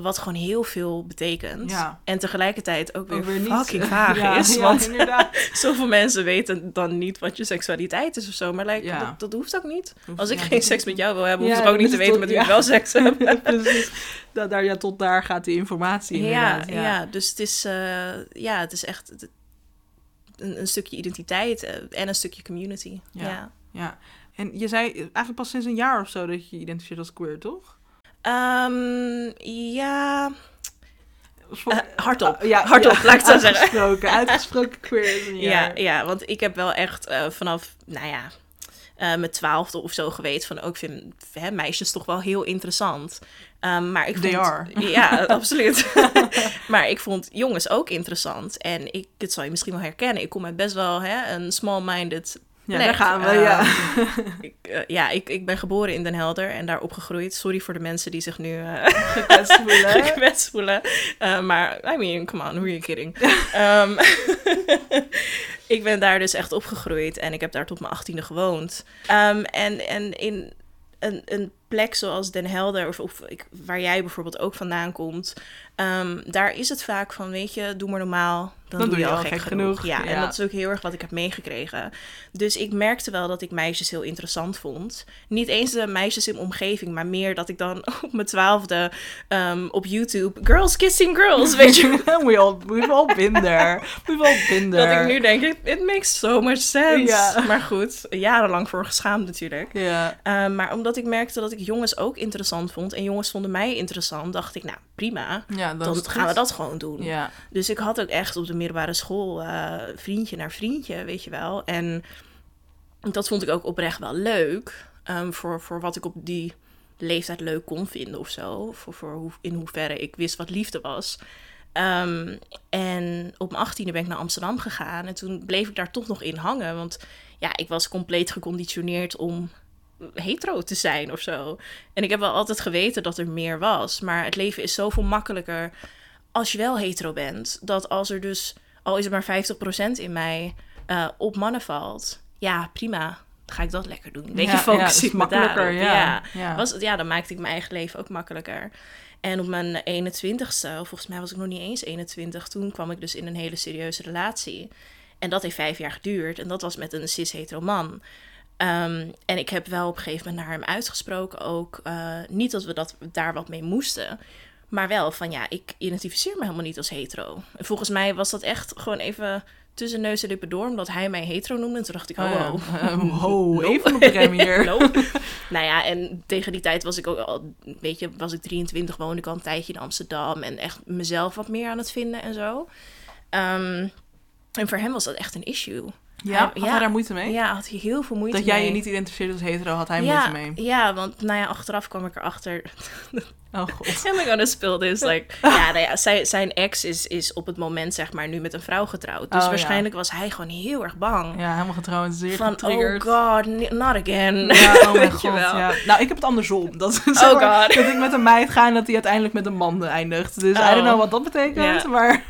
wat gewoon heel veel betekent.
Ja.
En tegelijkertijd ook weer,
Ook weer niet.
fucking [laughs] vaag
Ja,
is.
ja,
want [laughs]
inderdaad. [laughs]
zoveel mensen weten dan niet wat je seksualiteit is of zo. Maar like, dat, dat hoeft ook niet.
Hoeft-
Als ik geen
dat
seks met jou wil hebben, hoef ik ook niet te
is het
weten met wie ik wel seks heb.
Precies. Da- daar, ja, tot daar gaat die informatie
Ja, ja. dus het is, eh, ja, het is echt een, een stukje identiteit eh, en een stukje community.
Ja.
Ja.
ja. En je zei eigenlijk pas sinds een jaar of zo dat je je identificeert als queer, toch?
Ehm, ja, Eh, hardop.
Ja, [laughs]
Hardop,
ja,
laat ik het zo zeggen.
Uitgesproken, [laughs] uitgesproken queer
ja, ja, want ik heb wel echt eh, vanaf, nou ja, eh mijn twaalfde of zo geweten van, ook vind hè, meisjes toch wel heel interessant. Ehm, maar ik
They
vond,
are.
Ja, [laughs] absoluut. maar ik vond jongens ook interessant. En ik, het zal je misschien wel herkennen, ik kom uit best wel hè, een small-minded
Ja, daar gaan we,
Ehm,
ja. [laughs]
ik, eh, ja, ik, ik ben geboren in Den Helder en daar opgegroeid. Sorry voor de mensen die zich nu eh, [laughs]
Gekwetst voelen. [laughs]
gekwetst voelen. Uh, maar, I mean, come on, who are you kidding? Ehm, ik ben daar dus echt opgegroeid en ik heb daar tot mijn achttiende gewoond. Ehm, en, en in een, een plek zoals Den Helder, of, of ik, waar jij bijvoorbeeld ook vandaan komt, ehm, daar is het vaak van, weet je, doe maar normaal. Dan, doe je al gek, genoeg. Ja, en dat is ook heel erg wat ik heb meegekregen. Dus ik merkte wel dat ik meisjes heel interessant vond. Niet eens de meisjes in mijn omgeving, maar meer dat ik dan [laughs] op mijn twaalfde ehm, op YouTube Girls Kissing Girls, [laughs] weet je.
we all, we've all been there. We've all been there.
Dat ik nu denk, it, it makes so much sense.
Ja.
Maar goed, jarenlang voor geschaamd natuurlijk.
Ja,
Ehm, maar omdat ik merkte dat ik jongens ook interessant vond en jongens vonden mij interessant, dacht ik, nou prima,
ja dan,
gaan we dat gewoon doen.
Ja,
Dus ik had ook echt op de middelbare school eh, vriendje naar vriendje, weet je wel. En dat vond ik ook oprecht wel leuk. ehm, voor, voor wat ik op die leeftijd leuk kon vinden of zo. Voor, voor hoe, in hoeverre ik wist wat liefde was. Ehm, en op mijn achttiende ben ik naar Amsterdam gegaan. En toen bleef ik daar toch nog in hangen. Want ja, ik was compleet geconditioneerd om hetero te zijn of zo. En ik heb wel altijd geweten dat er meer was. Maar het leven is zoveel makkelijker als je wel hetero bent. Dat als er dus, al is het maar 50% in mij, eh, op mannen valt. Ja, prima. Dan ga ik dat lekker doen. Weet je,
ja,
focus ik
makkelijker, ja.
Ja.
Ja.
Was, ja, dan maakte ik mijn eigen leven ook makkelijker. En op mijn 21ste, of volgens mij was ik nog niet eens 21, toen kwam ik dus in een hele serieuze relatie. En dat heeft vijf jaar geduurd. En dat was met een cis-hetero man. Ehm, en ik heb wel op een gegeven moment naar hem uitgesproken ook. eh, niet dat we dat, daar wat mee moesten. Maar wel van ja, ik identificeer me helemaal niet als hetero. En volgens mij was dat echt gewoon even tussen neus en lippen door, omdat hij mij hetero noemde. En toen dacht ik, oh,
ja. ho, [laughs] even op rem hier. [laughs]
Nope. nou ja, en tegen die tijd was ik ook al, weet je, was ik 23, woonde ik al een tijdje in Amsterdam en echt mezelf wat meer aan het vinden en zo. Ehm, en voor hem was dat echt een issue.
Ja,
Hij-
had hij daar moeite mee?
Ja, had hij heel veel moeite
dat jij
mee.
je niet identificeerde als hetero, had hij
ja,
moeite mee.
Ja, want nou ja, achteraf kwam ik erachter. [laughs]
Oh god.
Am I gonna spill this? Like, [laughs] ja, nou ja, zijn, zijn ex is, is op het moment zeg maar nu met een vrouw getrouwd. Dus
Oh, ja.
waarschijnlijk was hij gewoon heel erg bang.
Ja, helemaal getraumatiseerd,
van,
getriggerd.
oh god, not again.
Ja, oh mijn [laughs] god. Ja. Nou, ik heb het andersom. Dat, is [laughs]
Oh
maar,
god.
dat ik met een meid ga en dat hij uiteindelijk met een man eindigt. Dus I
Oh.
don't know wat dat betekent, maar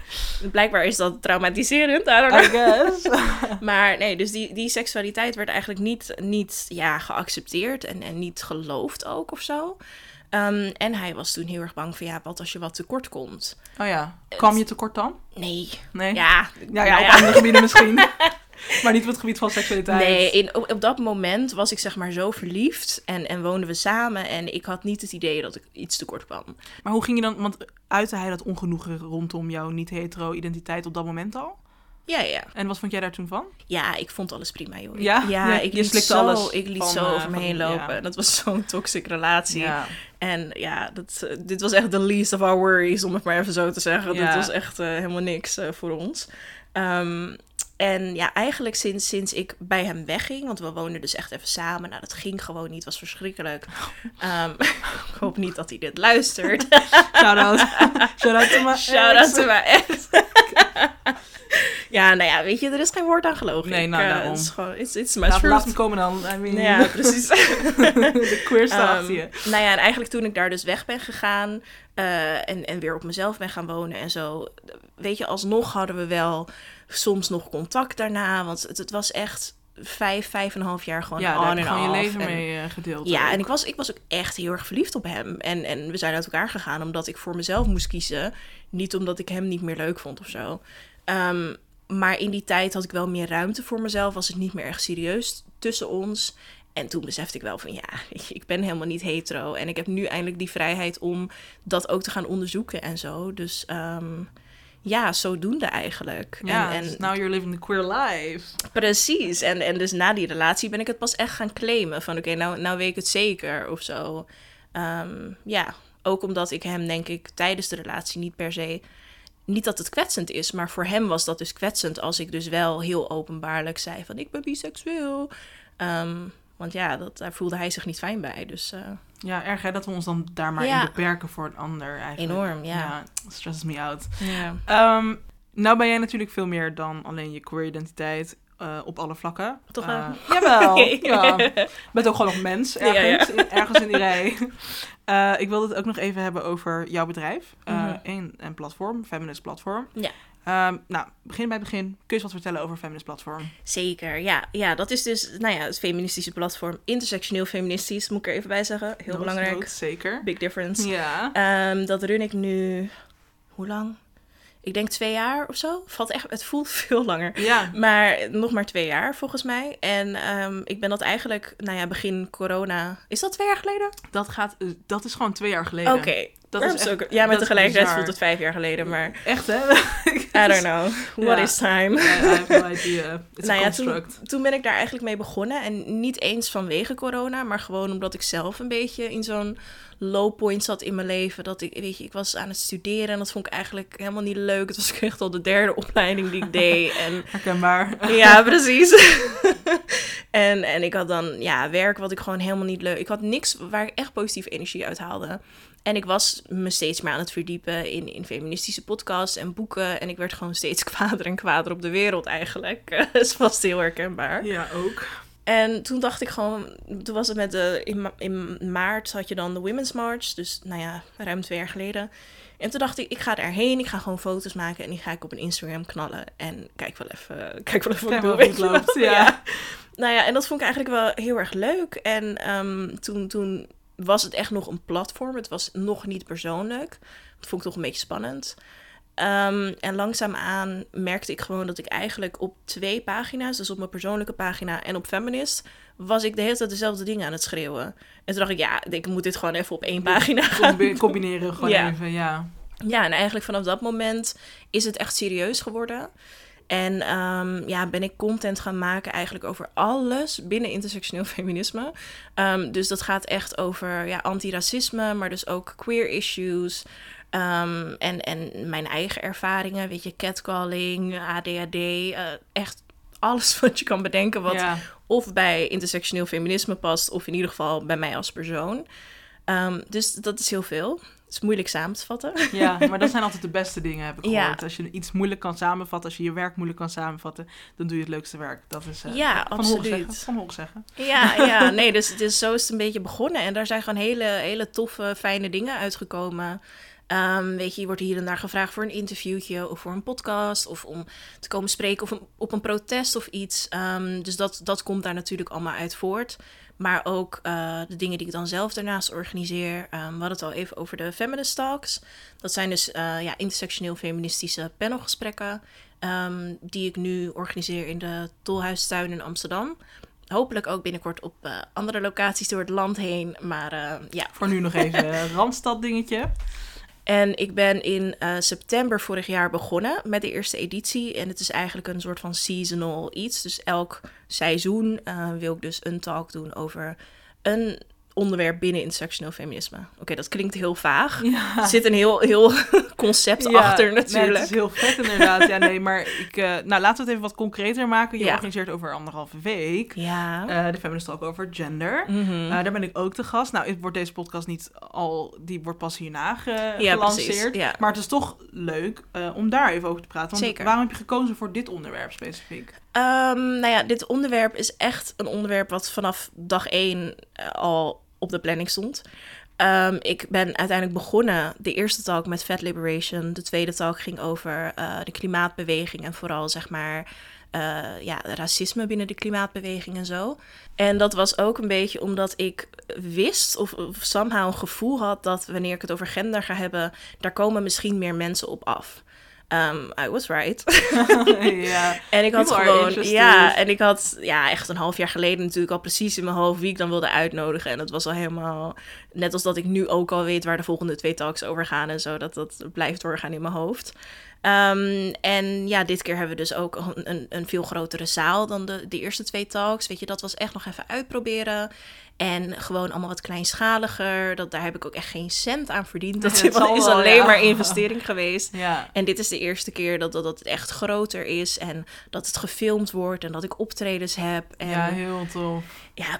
Blijkbaar is dat traumatiserend. I don't
I
know. Maar nee, dus die, die seksualiteit werd eigenlijk niet, niet ja, geaccepteerd en, en niet geloofd ook of zo. Ehm, en hij was toen heel erg bang van ja, wat als je wat tekort komt?
Oh ja. Kwam je tekort dan?
Nee.
Nee?
Ja,
Ja, ja,
nou
op andere gebieden [laughs] misschien. maar niet op het gebied van seksualiteit.
Nee, in, op, op dat moment was ik zeg maar zo verliefd en, en woonden we samen. En ik had niet het idee dat ik iets tekort kwam.
Maar hoe ging je dan, want uitte hij dat ongenoegen rondom jouw niet-hetero-identiteit op dat moment al?
Ja, ja.
En wat vond jij daar toen van?
Ja, ik vond alles prima, joh.
Ja?
Ik
je
liet zo,
alles
Ik liet
van,
zo
eh,
over me heen lopen.
ja.
Dat was zo'n toxic relatie.
Ja.
En ja, dat, eh, dit was echt the least of our worries, om het maar even zo te zeggen.
Ja.
Dit was echt eh, helemaal niks voor ons. Ehm, en ja, eigenlijk sinds, sinds ik bij hem wegging, want we woonden dus echt even samen. Nou, dat ging gewoon niet, was verschrikkelijk. [laughs] Ehm, [laughs] ik hoop niet dat hij dit luistert.
Shout-out. [laughs] Shout-out to my
Shout-out
ex.
to my ex. Ja, nou ja, weet je, er is geen woord aan gelogen.
Nee, nou,
eh,
daarom.
Het is gewoon, it's, it's my
Laat, laat komen dan. I mean,
Ja, [laughs] precies.
de queer staat
Ehm, nou ja, en eigenlijk toen ik daar dus weg ben gegaan eh, en, en weer op mezelf ben gaan wonen en zo, weet je, alsnog hadden we wel soms nog contact daarna, want het, het was echt vijf, vijf en een half jaar gewoon
Ja,
on en
gewoon je leven
En-
mee eh, gedeeld.
Ja,
ook.
en ik was, ik was ook echt heel erg verliefd op hem. En, en we zijn uit elkaar gegaan omdat ik voor mezelf moest kiezen. Niet omdat ik hem niet meer leuk vond of zo. Ehm, maar in die tijd had ik wel meer ruimte voor mezelf. Was het niet meer echt serieus tussen ons. En toen besefte ik wel van ja, ik ben helemaal niet hetero. En ik heb nu eindelijk die vrijheid om dat ook te gaan onderzoeken en zo. Dus ehm, ja, zodoende eigenlijk.
Ja,
en,
dus
en
now you're living the queer life.
Precies. En, en dus na die relatie ben ik het pas echt gaan claimen. Van oké, nou, nou weet ik het zeker of zo. Ehm, ja, ook omdat ik hem denk ik tijdens de relatie niet per se... Niet dat het kwetsend is, maar voor hem was dat dus kwetsend... als ik dus wel heel openbaarlijk zei van ik ben biseksueel. Ehm, want ja, dat, daar voelde hij zich niet fijn bij. Dus eh,
Ja, erg hè, dat we ons dan daar maar
Ja.
in beperken voor een ander eigenlijk.
enorm, ja.
stresses me out.
ja.
Ehm, nou ben jij natuurlijk veel meer dan alleen je queer identiteit eh, op alle vlakken.
Toch wel?
jawel, [laughs] ja. Je bent ook gewoon nog mens
Ja,
ergens,
ja.
in- ergens in die rij. [laughs] Ik wilde het ook nog even hebben over jouw bedrijf. eh,
Mhm.
en een platform, Feminist Platform.
Ja.
Ehm, nou, begin bij begin. Kun je eens wat vertellen over Feminist Platform?
Zeker, ja. Ja, dat is dus nou ja, het feministische platform. Intersectioneel feministisch, moet ik er even bij zeggen. Heel belangrijk.
zeker.
Big difference.
Ja.
Ehm, dat run ik nu. Hoe lang? Ik denk twee jaar of zo. Valt echt, het voelt [laughs] veel langer.
Ja.
Maar nog maar twee jaar volgens mij. En ehm, ik ben dat eigenlijk, nou ja, begin corona. Is dat twee jaar geleden?
Dat, gaat, eh, dat is gewoon twee jaar geleden.
Oké.
Dat is echt-
ook, ja, met tegelijkertijd voelt het vijf jaar geleden, maar
Echt, hè? [laughs]
I don't know. [laughs] What
Ja.
is time?
I have no idea. It's
Nou ja, toen, toen ben ik daar eigenlijk mee begonnen. En niet eens vanwege corona, maar gewoon omdat ik zelf een beetje in zo'n low point zat in mijn leven. Dat ik, weet je, ik was aan het studeren en dat vond ik eigenlijk helemaal niet leuk. Het was echt al de derde opleiding die ik [laughs] deed. En
Herkenbaar.
ja, [laughs] precies. [laughs] en, en ik had dan ja, werk wat ik gewoon helemaal niet leuk... Ik had niks waar ik echt positieve energie uit haalde. En ik was me steeds meer aan het verdiepen in, in feministische podcasts en boeken. En ik werd gewoon steeds kwader en kwader op de wereld eigenlijk. Dat is vast heel herkenbaar.
Ja, ook.
En toen dacht ik gewoon, toen was het met de, in, ma- in maart had je dan de Women's March, dus nou ja, ruim twee jaar geleden. En toen dacht ik, ik ga erheen, ik ga gewoon foto's maken en die ga ik op een Instagram knallen. En kijk wel even, [laughs] kijk wel even
Kijk het loopt, ja.
Nou ja, en dat vond ik eigenlijk wel heel erg leuk. En ehm, toen, toen was het echt nog een platform, het was nog niet persoonlijk. Dat vond ik toch een beetje spannend. Ehm, en langzaamaan merkte ik gewoon dat ik eigenlijk op twee pagina's, dus op mijn persoonlijke pagina en op Feminist, was ik de hele tijd dezelfde dingen aan het schreeuwen. En toen dacht ik, ja, ik moet dit gewoon even op één pagina gaan. [laughs]
Combi- Combineren gewoon
Ja.
even, ja.
Ja, en eigenlijk vanaf dat moment is het echt serieus geworden. En ehm, ja, ben ik content gaan maken eigenlijk over alles binnen intersectioneel feminisme. Ehm, dus dat gaat echt over ja, antiracisme, maar dus ook queer issues. Ehm, en, en mijn eigen ervaringen, weet je, catcalling, ADHD, eh, echt alles [laughs] wat je kan bedenken wat
ja.
of bij intersectioneel feminisme past, of in ieder geval bij mij als persoon. Ehm, dus dat is heel veel. Het is moeilijk samen te vatten.
Ja, [laughs] maar dat zijn altijd de beste dingen, heb ik
Ja.
gehoord. Als je iets moeilijk kan samenvatten, als je je werk moeilijk kan samenvatten, dan doe je het leukste werk. Dat is eh,
Ja,
van
absoluut.
zeggen. Van zeggen.
Ja, ja, [laughs] nee, dus, dus zo is het een beetje begonnen. En daar zijn gewoon hele, hele toffe, fijne dingen uitgekomen. Ehm, weet je, je wordt hier en daar gevraagd voor een interviewtje of voor een podcast of om te komen spreken of een- op een protest of iets. Ehm, dus dat, dat komt daar natuurlijk allemaal uit voort. Maar ook eh, de dingen die ik dan zelf daarnaast organiseer. Ehm, we hadden het al even over de Feminist Talks. Dat zijn dus eh, ja, intersectioneel feministische panelgesprekken. die ik nu organiseer in de Tolhuistuin in Amsterdam. Hopelijk ook binnenkort op eh, andere locaties door het land heen. Maar ja,
Voor nu nog even [laughs] een Randstad dingetje.
En ik ben in eh, september vorig jaar begonnen met de eerste editie. En het is eigenlijk een soort van seasonal iets. Dus elk seizoen eh, wil ik dus een talk doen over een onderwerp binnen intersectioneel feminisme. Oké, dat klinkt heel vaag.
Ja.
Er zit een heel, heel [laughs] concept achter
Nee,
natuurlijk.
het is heel vet inderdaad. Ja, nee, maar ik... eh, nou, laten we het even wat concreter maken. Je
Ja.
organiseert over anderhalve week.
Ja.
eh, de Feminist Talk over gender.
Mhm.
Eh, daar ben ik ook te gast. Nou, wordt deze podcast niet al... Die wordt pas hierna ge-
Ja,
gelanceerd. Maar het is toch leuk om daar even over te praten. Want
Zeker.
waarom heb je gekozen voor dit onderwerp specifiek?
Ehm, nou ja, dit onderwerp is echt een onderwerp wat vanaf dag één eh, al op de planning stond. Ehm, ik ben uiteindelijk begonnen, de eerste talk met Fat Liberation. De tweede talk ging over eh, de klimaatbeweging en vooral zeg maar eh, ja, racisme binnen de klimaatbeweging en zo. En dat was ook een beetje omdat ik wist of, of somehow een gevoel had dat wanneer ik het over gender ga hebben, daar komen misschien meer mensen op af. Ehm, I was right. [laughs] [laughs]
ja.
En ik had
People
gewoon, ja, en ik had ja, echt een half jaar geleden natuurlijk al precies in mijn hoofd wie ik dan wilde uitnodigen. En dat was al helemaal, net als dat ik nu ook al weet waar de volgende twee talks over gaan en zo, dat dat blijft doorgaan in mijn hoofd. Ehm, en ja, dit keer hebben we dus ook een, een, een veel grotere zaal dan de, de eerste twee talks. Weet je, dat was echt nog even uitproberen. En gewoon allemaal wat kleinschaliger. Dat, daar heb ik ook echt geen cent aan verdiend. Dat [laughs]
Nee,
is
wel,
alleen
ja.
maar [laughs] investering geweest.
Ja.
En dit is de eerste keer dat, dat, dat het echt groter is en dat het gefilmd wordt en dat ik optredens heb. En
ja,
ja,
heel tof.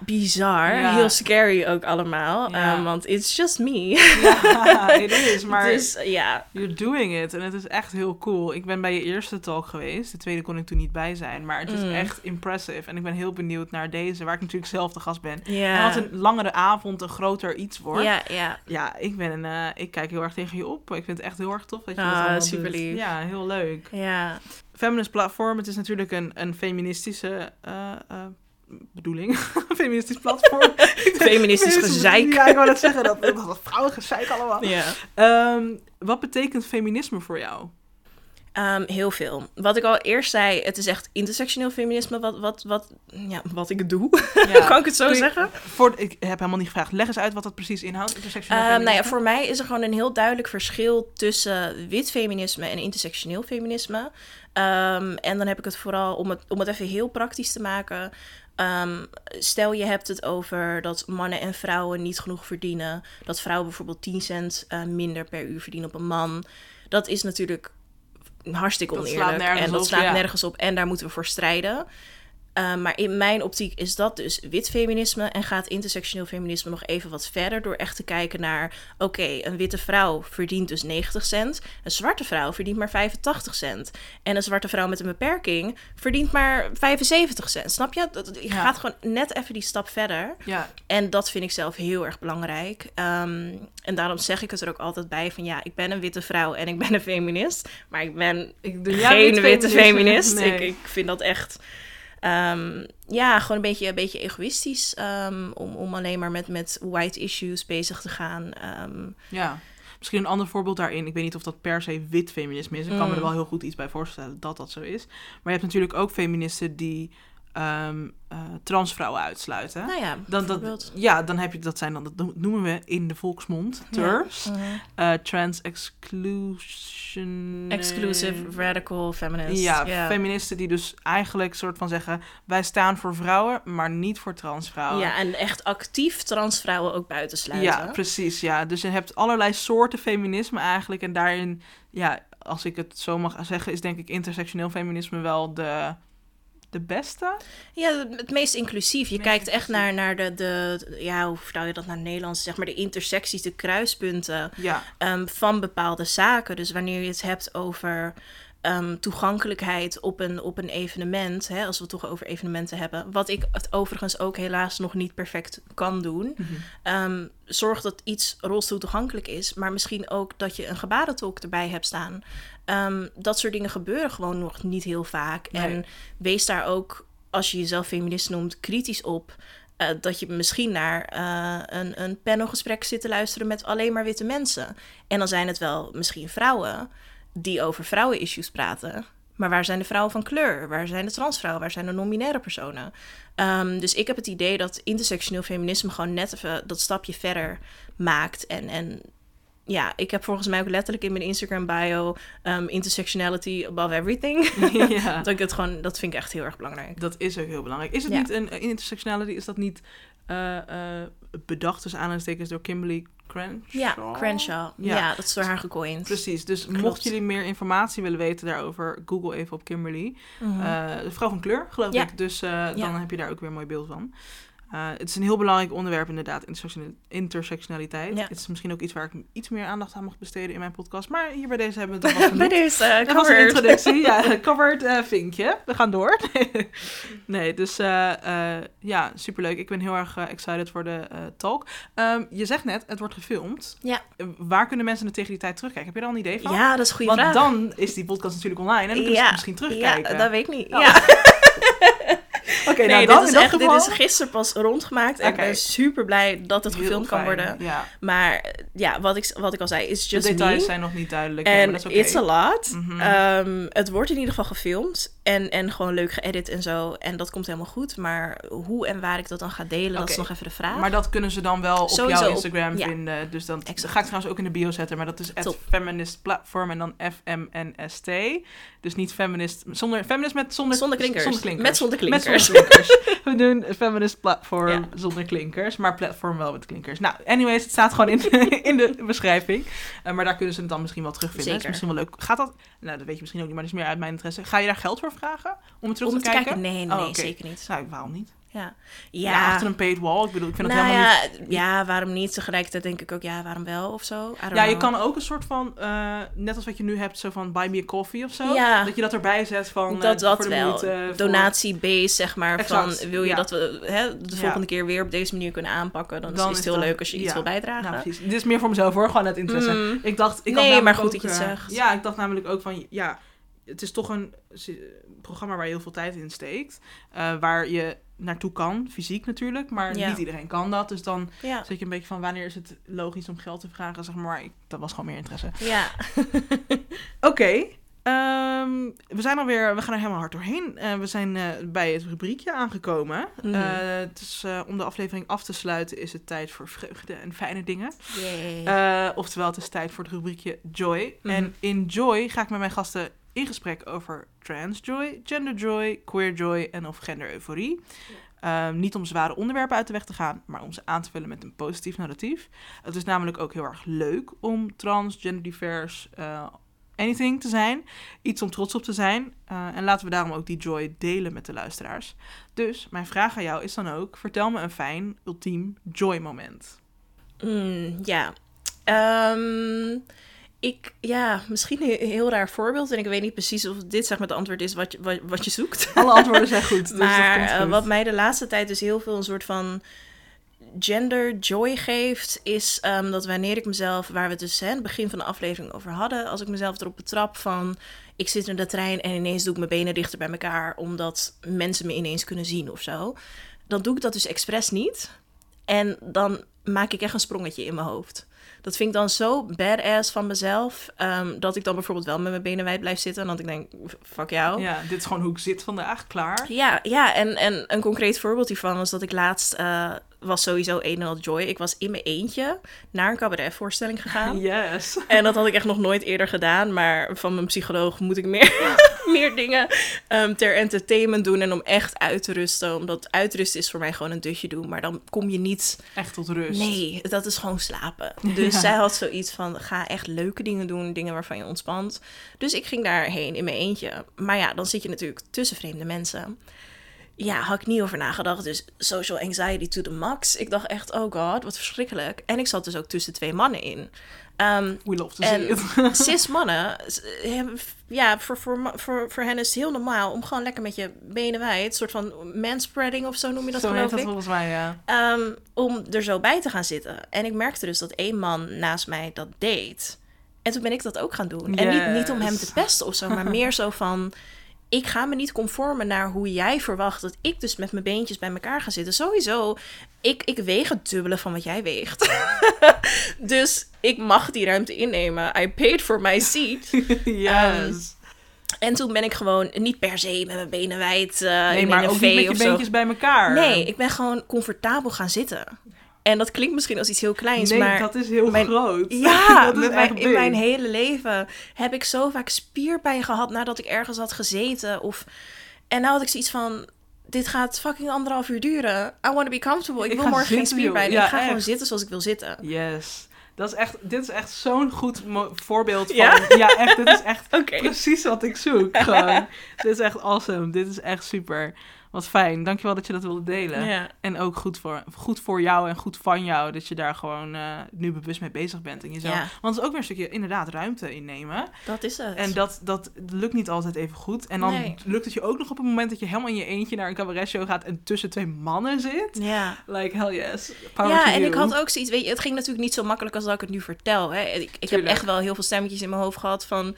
Bizar.
Ja.
Heel scary ook allemaal.
Ja.
Ehm, want it's just me.
Ja, [laughs] het is, maar
dus ja,
you're doing it. En het is echt heel cool. Ik ben bij je eerste talk geweest. De tweede kon ik toen niet bij zijn. Maar het is
Mm.
echt impressive. En ik ben heel benieuwd naar deze, waar ik natuurlijk zelf de gast ben. En wat een langere avond een groter iets wordt.
ja, ja.
Ja, ik, ben, eh, ik kijk heel erg tegen je op. Ik vind het echt heel erg tof dat je
Ah,
dat allemaal
super
doet.
lief.
Ja, heel leuk.
Ja,
Feminist Platform, het is natuurlijk een, een feministische eh, bedoeling. [laughs] Feministisch platform. [laughs]
feministisch gezeik.
Ja, ik wou net zeggen, dat, dat, dat vrouwengezeik allemaal.
Ja.
Ehm, wat betekent feminisme voor jou?
Ehm, heel veel. Wat ik al eerst zei, het is echt intersectioneel feminisme wat, wat, wat, ja, wat ik doe.
Ja. [laughs]
kan ik het zo zeggen?
Voor, ik heb helemaal niet gevraagd. Leg eens uit wat dat precies inhoudt. Intersectioneel
Ehm, nou ja, voor mij is er gewoon een heel duidelijk verschil tussen wit feminisme en intersectioneel feminisme. En dan heb ik het vooral om het, om het even heel praktisch te maken. Ehm, stel je hebt het over dat mannen en vrouwen niet genoeg verdienen. Dat vrouwen bijvoorbeeld 10 cent eh, minder per uur verdienen op een man. Dat is natuurlijk hartstikke
Dat slaat
oneerlijk.
nergens
En dat slaat
ja.
nergens op. En daar moeten we voor strijden. Uh, maar in mijn optiek is dat dus wit feminisme en gaat intersectioneel feminisme nog even wat verder door echt te kijken naar, oké, een witte vrouw verdient dus 90 cent, een zwarte vrouw verdient maar 85 cent en een zwarte vrouw met een beperking verdient maar 75 cent. Snap je? Dat, je
Ja.
gaat gewoon net even die stap verder.
Ja,
En dat vind ik zelf heel erg belangrijk. Ehm, en daarom zeg ik het er ook altijd bij van ja, ik ben een witte vrouw en ik ben een feminist. Maar ik ben
ik
geen
wit
witte feminist.
Nee.
Ik, ik vind dat echt... ehm, ja, gewoon een beetje, een beetje egoïstisch ehm, om, om alleen maar met, met white issues bezig te gaan. Ehm,
Ja. Misschien een ander voorbeeld daarin. Ik weet niet of dat per se wit feminisme is. Ik kan me
Mm.
er wel heel goed iets bij voorstellen dat dat zo is. Maar je hebt natuurlijk ook feministen die ehm, eh, transvrouwen uitsluiten.
Nou ja,
Dan, dat, ja, dan heb je, dat zijn dan, dat noemen we in de volksmond, TERFs.
Ja.
Eh, trans exclusion.
Exclusive, radical, feminist.
Ja,
ja.
feministen die dus eigenlijk soort van zeggen: wij staan voor vrouwen, maar niet voor transvrouwen.
Ja, en echt actief transvrouwen ook buitensluiten.
Ja, precies. Ja. Dus je hebt allerlei soorten feminisme eigenlijk. En daarin, ja, als ik het zo mag zeggen, is denk ik intersectioneel feminisme wel de, de beste.
Ja, het meest inclusief. Je
Meest
kijkt echt naar, naar de, de, ja, hoe vertaal je dat naar het Nederlands? Zeg maar de intersecties, de kruispunten
Ja,
ehm, van bepaalde zaken. Dus wanneer je het hebt over ehm, toegankelijkheid op een, op een evenement, hè, als we het toch over evenementen hebben, wat ik het overigens ook helaas nog niet perfect kan doen,
Mhm.
ehm, zorg dat iets rolstoel toegankelijk is, maar misschien ook dat je een gebarentolk erbij hebt staan. Ehm, dat soort dingen gebeuren gewoon nog niet heel vaak.
Nee.
En wees daar ook, als je jezelf feminist noemt, kritisch op. eh, dat je misschien naar eh, een, een panelgesprek zit te luisteren met alleen maar witte mensen. En dan zijn het wel misschien vrouwen die over vrouwen-issues praten. Maar waar zijn de vrouwen van kleur? Waar zijn de transvrouwen? Waar zijn de non-binaire personen? Ehm, dus ik heb het idee dat intersectioneel feminisme gewoon net even dat stapje verder maakt. En, en ja, ik heb volgens mij ook letterlijk in mijn Instagram bio um, intersectionality above everything. [laughs] [laughs]
ja.
dat ik het gewoon, dat vind ik echt heel erg belangrijk.
Dat is ook heel belangrijk. Is het
Ja.
niet een intersectionality? Is dat niet eh, eh, bedacht tussen aanhalingstekens door Kimberly Crenshaw?
Ja, Crenshaw. Ja.
Ja.
dat is door haar gecoind.
Precies, dus
Klopt.
mocht jullie meer informatie willen weten daarover, google even op Kimberly. Eh, vrouw van kleur, geloof
Ja.
ik. Dus eh, dan heb je daar ook weer een mooi beeld van. Eh, het is een heel belangrijk onderwerp inderdaad, intersectiona- intersectionaliteit.
Ja.
Het is misschien ook iets waar ik iets meer aandacht aan mag besteden in mijn podcast. Maar hier bij deze hebben we het [laughs] al
Bij deze uh,
Dat was een
covered.
introductie. Ja, [laughs] covered eh, vinkje. We gaan door. [laughs] nee, dus eh, eh, ja, superleuk. Ik ben heel erg eh, excited voor de eh, talk. Ehm, je zegt net, het wordt gefilmd.
Ja.
Eh, waar kunnen mensen het tegen die tijd terugkijken? Heb je er al een idee van?
Ja, dat is een goede
Want
vraag.
dan is die podcast natuurlijk online en dan kunnen ze
Ja.
het misschien terugkijken.
Ja, dat weet ik niet.
Oh.
Ja.
Oké,
nee,
nou dan
dit, is echt,
geval...
dit is gisteren pas rondgemaakt. En ik ben super blij dat het
Heel
gefilmd kan worden.
Ja.
Maar ja, wat ik, wat ik al zei, is
De
just
details
me.
zijn nog niet duidelijk.
En
oké.
it's a lot.
Mhm.
Ehm, het wordt in ieder geval gefilmd en, en gewoon leuk geëdit en zo. En dat komt helemaal goed. Maar hoe en waar ik dat dan ga delen, dat is nog even de vraag.
Maar dat kunnen ze dan wel op
Sowieso
jouw
op-
Instagram
ja.
vinden. Dus dan
Exact.
ga ik trouwens ook in de bio zetten. Maar dat is
Top.
feminist platform en dan F-M-N-S-T. Dus niet feminist zonder feminist met zonder,
Zonder klinkers.
Zonder klinkers.
Met zonder klinkers.
Klinkers. [laughs] We doen feminist platform
Ja.
zonder klinkers, maar platform wel met klinkers. Nou, anyways, het staat gewoon in, [laughs] in de beschrijving. Eh, maar daar kunnen ze het dan misschien wel terugvinden. Dat is misschien wel leuk. Gaat dat? Nou, dat weet je misschien ook niet, maar dat is meer uit mijn interesse. Ga je daar geld voor vragen om het terug
Om
te
te
kijken?
kijken? Nee, nee,
Oh,
zeker niet.
Nou, waarom niet?
Ja,
Ja.
ja.
achter een paid wall. Ik bedoel, ik vind het
nou
helemaal
ja,
niet...
ja, waarom niet? Tegelijkertijd denk ik ook, ja, waarom wel of zo?
Ja, je kan ook een soort van, eh, net als wat je nu hebt, zo van buy me a coffee of zo.
Ja.
Dat je dat erbij zet van
dat
eh,
dat
voor de
wel.
moeite, voor-
Donatie-based, zeg maar.
Exact,
Van, wil je dat we hè, de volgende keer weer op deze manier kunnen aanpakken? Dan,
Dan
is het heel
dat-
leuk als je iets wil bijdragen.
Nou, precies. Dit is meer voor mezelf hoor, gewoon uit interesse.
Mm.
Ik dacht, ik
Nee, maar goed
ook,
dat je het
eh,
zegt.
Ja, ik dacht namelijk ook van, ja, het is toch een programma waar je heel veel tijd in steekt. waar je naartoe kan, fysiek natuurlijk, maar
Ja.
niet iedereen kan dat. Dus dan
Ja,
zit je een beetje van, wanneer is het logisch om geld te vragen, zeg maar. ik, dat was gewoon meer interesse.
ja. [laughs]
Oké. ehm, we zijn alweer, we gaan er helemaal hard doorheen. Eh, we zijn eh, bij het rubriekje aangekomen.
Mhm.
Eh, om de aflevering af te sluiten is het tijd voor vreugde en fijne dingen. Oftewel, het is tijd voor het rubriekje Joy.
Mhm.
En in Joy ga ik met mijn gasten in gesprek over transjoy, genderjoy, queerjoy en of gendereuforie. Ehm, niet om zware onderwerpen uit de weg te gaan, maar om ze aan te vullen met een positief narratief. Het is namelijk ook heel erg leuk om trans, genderdivers, eh, anything te zijn. Iets om trots op te zijn. Eh, en laten we daarom ook die joy delen met de luisteraars. Dus mijn vraag aan jou is dan ook: vertel me een fijn, ultiem joy moment.
Mm, ja. Ehm, ik, ja, misschien een heel raar voorbeeld. En ik weet niet precies of dit zeg maar het antwoord is wat je, wat, wat je zoekt. [laughs]
Alle antwoorden zijn goed. Dus dat
maar
komt
eh,
goed.
wat mij de laatste tijd dus heel veel een soort van gender joy geeft, is ehm, dat wanneer ik mezelf, waar we het dus hè, het begin van de aflevering over hadden, als ik mezelf erop betrap van ik zit in de trein en ineens doe ik mijn benen dichter bij elkaar omdat mensen me ineens kunnen zien of zo, dan doe ik dat dus expres niet. En dan maak ik echt een sprongetje in mijn hoofd. Dat vind ik dan zo badass van mezelf. ehm, dat ik dan bijvoorbeeld wel met mijn benen wijd blijf zitten. En dat ik denk, fuck jou.
Ja, dit is gewoon hoe ik zit vandaag, klaar.
Ja, ja en, en een concreet voorbeeld hiervan was dat ik laatst eh, was sowieso een en al joy. Ik was in mijn eentje naar een cabaretvoorstelling gegaan. [laughs]
Yes.
En dat had ik echt nog nooit eerder gedaan. Maar van mijn psycholoog moet ik meer, [laughs] meer dingen ehm, ter entertainment doen. En om echt uit te rusten. Omdat uitrusten is voor mij gewoon een dutje doen. Maar dan kom je niet...
Echt tot rust.
Nee, dat is gewoon slapen. [laughs] Dus
Ja.
zij had zoiets van, ga echt leuke dingen doen. Dingen waarvan je ontspant. Dus ik ging daarheen in mijn eentje. Maar ja, dan zit je natuurlijk tussen vreemde mensen. Ja, had ik niet over nagedacht. Dus social anxiety to the max. Ik dacht echt, oh god, wat verschrikkelijk. En ik zat dus ook tussen twee mannen in. Ehm,
We love to see it. [laughs]
cis mannen, ja, voor, voor, voor, voor hen is het heel normaal om gewoon lekker met je benen wijd, een soort van manspreading of zo noem je dat
Zo heet
geloof
dat
ik.
volgens mij, ja.
Ehm, om er zo bij te gaan zitten. En ik merkte dus dat één man naast mij dat deed. En toen ben ik dat ook gaan doen. En niet, niet om hem te pesten of zo, maar [laughs] meer zo van... Ik ga me niet conformen naar hoe jij verwacht dat ik dus met mijn beentjes bij elkaar ga zitten. Sowieso, ik, ik weeg het dubbele van wat jij weegt. [laughs] dus ik mag die ruimte innemen. I paid for my seat. [laughs]
yes.
En toen ben ik gewoon niet per se met mijn benen wijd eh
nee,
in,
maar
een
ook niet met je
zo.
beentjes bij elkaar.
Nee, ik ben gewoon comfortabel gaan zitten. En dat klinkt misschien als iets heel kleins,
Nee,
maar...
dat is heel
mijn-
groot.
Ja, [laughs]
dat is
mijn, in mijn hele leven heb ik zo vaak spierpijn gehad nadat ik ergens had gezeten. Of... En nou had ik zoiets van, dit gaat fucking anderhalf uur duren. I want to be comfortable. Ik,
Ik
wil morgen geen
zitten,
spierpijn.
Ja,
ik ga gewoon zitten zoals ik wil zitten.
Yes. Dat is echt, dit is echt zo'n goed voorbeeld van...
Ja?
Ja? echt. Dit is echt [laughs] precies wat ik zoek. [laughs] Gewoon. dit is echt awesome. Dit is echt super. Wat fijn. Dankjewel dat je dat wilde delen.
Ja.
En ook goed voor, goed voor jou en goed van jou dat je daar gewoon eh, nu bewust mee bezig bent in jezelf.
Ja.
Want het is ook weer een stukje inderdaad ruimte innemen.
Dat is het.
En dat, dat lukt niet altijd even goed. En dan
Nee.
lukt het je ook nog op het moment dat je helemaal in je eentje naar een cabaretshow gaat en tussen twee mannen zit.
Ja.
Like, hell yes. Power
Ja, en
you.
ik had ook zoiets, weet je, het ging natuurlijk niet zo makkelijk als dat ik het nu vertel. Hè. Ik, ik heb echt wel heel veel stemmetjes in mijn hoofd gehad van...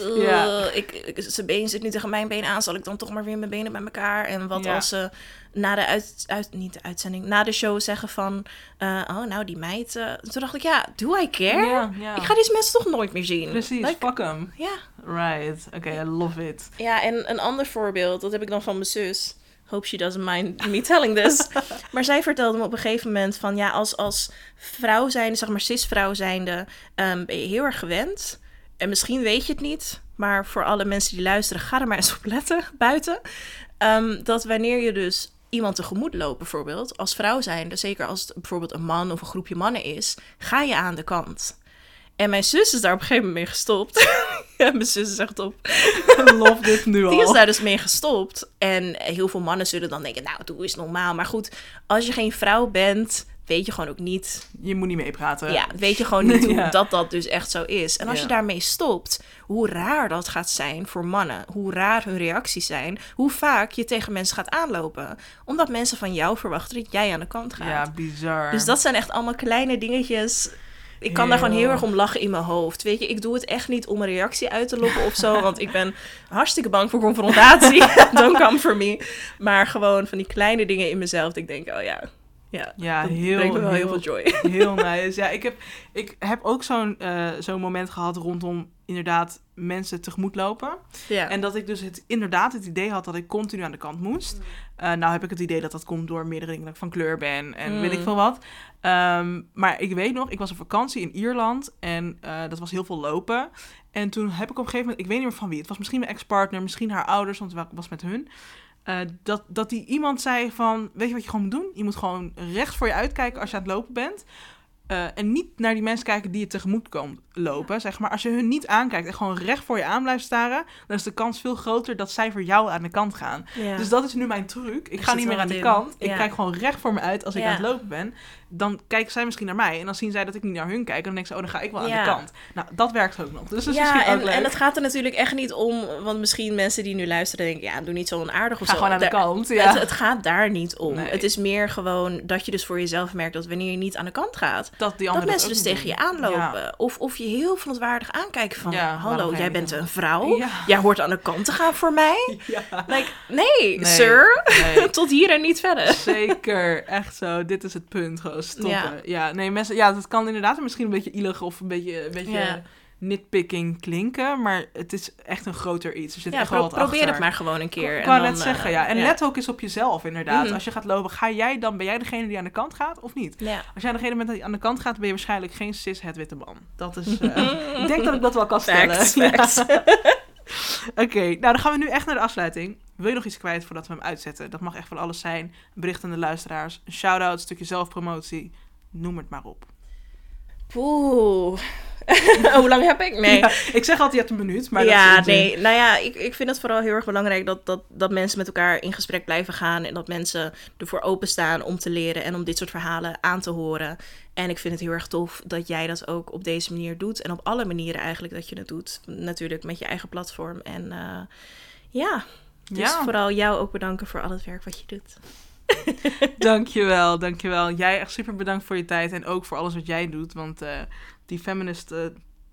"Ugh,
Ja.
ik, ik, zijn been zit nu tegen mijn been aan, zal ik dan toch maar weer mijn benen bij elkaar? En wat
Ja.
als ze na de, uit, uit, niet de uitzending, na de show zeggen van... eh, oh, nou, die meid... eh, toen dacht ik, ja, do I care?
Ja.
Ik ga deze mensen toch nooit meer zien.
Precies,
Like,
fuck hem.
ja.
Right, oké, I love it.
Ja, en een ander voorbeeld, dat heb ik dan van mijn zus. Hope she doesn't mind me telling this. [laughs] maar zij vertelde me op een gegeven moment van... ja, als, als vrouw zijnde, zeg maar cis-vrouw zijnde... ehm, ben je heel erg gewend. En misschien weet je het niet... maar voor alle mensen die luisteren... ga er maar eens op letten, [laughs] buiten. Ehm, dat wanneer je dus iemand tegemoet loopt bijvoorbeeld... als vrouw zijnde, zeker als het bijvoorbeeld een man of een groepje mannen is... ga je aan de kant. En mijn zus is daar op een gegeven moment mee gestopt. [laughs] ja, mijn zus is echt op.
Love dit nu al. [laughs]
Die is daar dus mee gestopt. En heel veel mannen zullen dan denken, nou, doe is normaal. Maar goed, als je geen vrouw bent, weet je gewoon ook niet...
Je moet niet meepraten.
Ja, weet je gewoon niet [laughs] hoe
Ja.
dat dat dus echt zo is. En als
Ja.
je daarmee stopt, hoe raar dat gaat zijn voor mannen. Hoe raar hun reacties zijn. Hoe vaak je tegen mensen gaat aanlopen. Omdat mensen van jou verwachten dat jij aan de kant gaat.
Ja, bizar.
Dus dat zijn echt allemaal kleine dingetjes. Ik kan daar gewoon heel
Heel.
erg om lachen in mijn hoofd. Weet je, ik doe het echt niet om een reactie uit te lokken of zo. [laughs] Want ik ben hartstikke bang voor confrontatie. [laughs] Don't come for me. Maar gewoon van die kleine dingen in mezelf. Dat ik denk, oh ja, ja,
Ja, heel,
brengt me wel heel,
heel-
veel joy. [laughs]
Heel [laughs] nice. Ja, ik heb, ik heb ook zo'n eh, zo'n moment gehad rondom inderdaad mensen tegemoet lopen.
Ja,
En dat ik dus het, inderdaad het idee had dat ik continu aan de kant moest. Eh, nou heb ik het idee dat dat komt door meerdere dingen. Dat ik van kleur ben en
Mm.
weet ik veel wat. Ehm, maar ik weet nog, ik was op vakantie in Ierland. En eh, dat was heel veel lopen. En toen heb ik op een gegeven moment, ik weet niet meer van wie. Het was misschien mijn ex-partner, misschien haar ouders, want ik was met hun. Eh, dat, dat die iemand zei van, weet je wat je gewoon moet doen? Je moet gewoon recht voor je uitkijken als je aan het lopen bent. Eh, en niet naar die mensen kijken die je tegemoet komen lopen. Zeg maar, als je hun niet aankijkt en gewoon recht voor je aan blijft staren, dan is de kans veel groter dat zij voor jou aan de kant gaan.
ja.
Dus dat is nu mijn truc. Ik
Er
ga niet meer aan
in.
kant. Ik kijk gewoon recht voor me uit als ik aan het lopen ben. Dan kijken zij misschien naar mij. En dan zien zij dat ik niet naar hun kijk. En dan denken ze, oh, dan ga ik wel
Ja.
aan de kant. Nou, dat werkt ook nog. Dus dat is
ja,
misschien ook
en,
leuk.
en het gaat er natuurlijk echt niet om, want misschien mensen die nu luisteren denken, ja, doe niet zo onaardig of
Ga
zo.
gewoon aan de
Daar-
kant. Ja.
Het, het gaat daar niet om.
Nee.
Het is meer gewoon dat je dus voor jezelf merkt dat wanneer je niet aan de kant gaat,
dat die
dat mensen dus tegen je aanlopen.
Ja.
Of, of je heel verontwaardigd aankijken van... Hallo, jij bent een vrouw. Jij hoort aan de kant te gaan voor mij. [laughs] Like, nee,
Nee,
sir.
nee. [laughs]
Tot hier en niet verder.
Zeker, echt zo. Dit is het punt, gewoon stoppen. Ja,
Ja.
nee, mensen, ja, dat kan inderdaad misschien een beetje ielig of een beetje, een beetje
Ja.
nitpicking klinken, maar het is echt een groter iets. Er zit
Ja,
echt
pro-
wel wat
probeer
achter.
het maar gewoon een keer.
Ik
dan,
net zeggen,
eh,
ja. En let ook eens op jezelf, inderdaad.
Mhm.
Als je gaat lopen, ga jij dan, ben jij degene die aan de kant gaat of niet? Als jij degene bent die aan de kant gaat, ben je waarschijnlijk geen cis het witte man. Dat is, eh, [laughs] ik denk dat ik dat wel kan stellen. [laughs] Oké, nou dan gaan we nu echt naar de afsluiting. Wil je nog iets kwijt voordat we hem uitzetten? Dat mag echt van alles zijn. Een bericht aan de luisteraars, een shout-out, een stukje zelfpromotie. Noem het maar op.
Oeh. [laughs] Hoe lang heb ik? Nee.
Ja, ik zeg altijd je hebt een minuut, maar dat
ja, nee. Nou ja, ik, ik vind het vooral heel erg belangrijk dat, dat, dat mensen met elkaar in gesprek blijven gaan. En dat mensen ervoor openstaan om te leren en om dit soort verhalen aan te horen. En ik vind het heel erg tof dat jij dat ook op deze manier doet. En op alle manieren eigenlijk dat je het doet. Natuurlijk met je eigen platform. En eh, ja, dus
Ja.
vooral jou ook bedanken voor al het werk wat je doet. [laughs]
Dankjewel, dankjewel. Jij echt super bedankt voor je tijd en ook voor alles wat jij doet. Want eh, die feminist eh,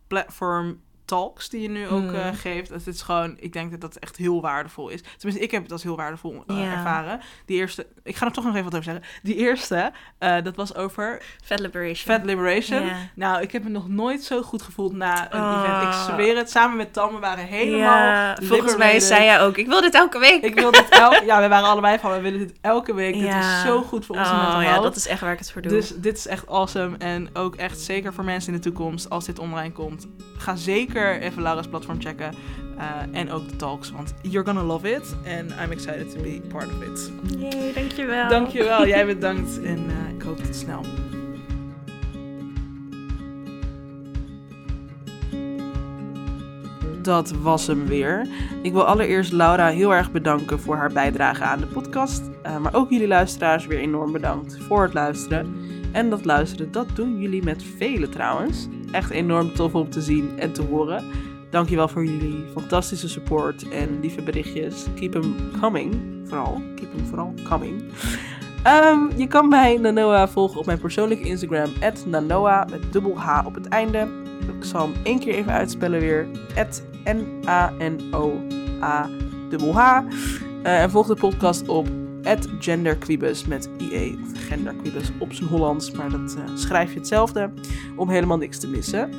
platform talks die je nu ook
Mm.
geeft, dat is gewoon, ik denk dat dat echt heel waardevol is. Tenminste, ik heb het als heel waardevol eh, ervaren. Die eerste, ik ga er toch nog even wat over zeggen. Die eerste, eh, dat was over
Fat Liberation.
Fat Liberation. Nou, ik heb me nog nooit zo goed gevoeld na een
Oh.
event. Ik zweer het, samen met Tam, we waren helemaal
volgens mij zei jij ook, ik wil dit elke week.
Ik wil dit elke... Ja, we waren allebei van, we willen dit elke week. Dit is zo goed voor onze
oh, ja, dat is echt waar ik het voor doe.
Dus dit is echt awesome. En ook echt zeker voor mensen in de toekomst, als dit online komt. Ga zeker even Laura's platform checken. Eh, en ook de talks, want you're gonna love it. And I'm excited to be part of it.
Yay, dankjewel.
Dankjewel, jij [laughs] bedankt. En eh, ik hoop tot snel. Dat was hem weer. Ik wil allereerst Laura heel erg bedanken voor haar bijdrage aan de podcast. Eh, maar ook jullie luisteraars weer enorm bedankt voor het luisteren. En dat luisteren, dat doen jullie met velen trouwens. Echt enorm tof om te zien en te horen. Dankjewel voor jullie fantastische support en lieve berichtjes. Keep them coming. Vooral. Keep them vooral coming. Ehm, je kan mij, Nanoa, volgen op mijn persoonlijke Instagram. Nanoa met dubbel H op het einde. Ik zal hem één keer even uitspellen weer. N-A-N-O-A dubbel H. Eh, en volg de podcast op genderquibus met IE. Of genderquibus op zijn Hollands. Maar dat eh, schrijf je hetzelfde. Om helemaal niks te missen.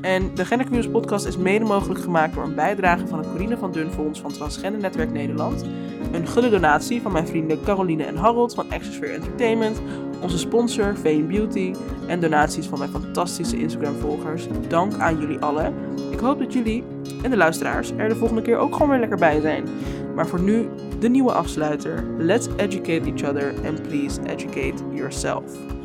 En de Genderquibus podcast is mede mogelijk gemaakt door een bijdrage van het Corine van Dunfonds van Transgender Netwerk Nederland. Een gulle donatie van mijn vrienden Caroline en Harold van Exosphere Entertainment. Onze sponsor Fame Beauty. En donaties van mijn fantastische Instagram volgers. Dank aan jullie allen. Ik hoop dat jullie en de luisteraars er de volgende keer ook gewoon weer lekker bij zijn. Maar voor nu de nieuwe afsluiter. Let's educate each other and please educate yourself.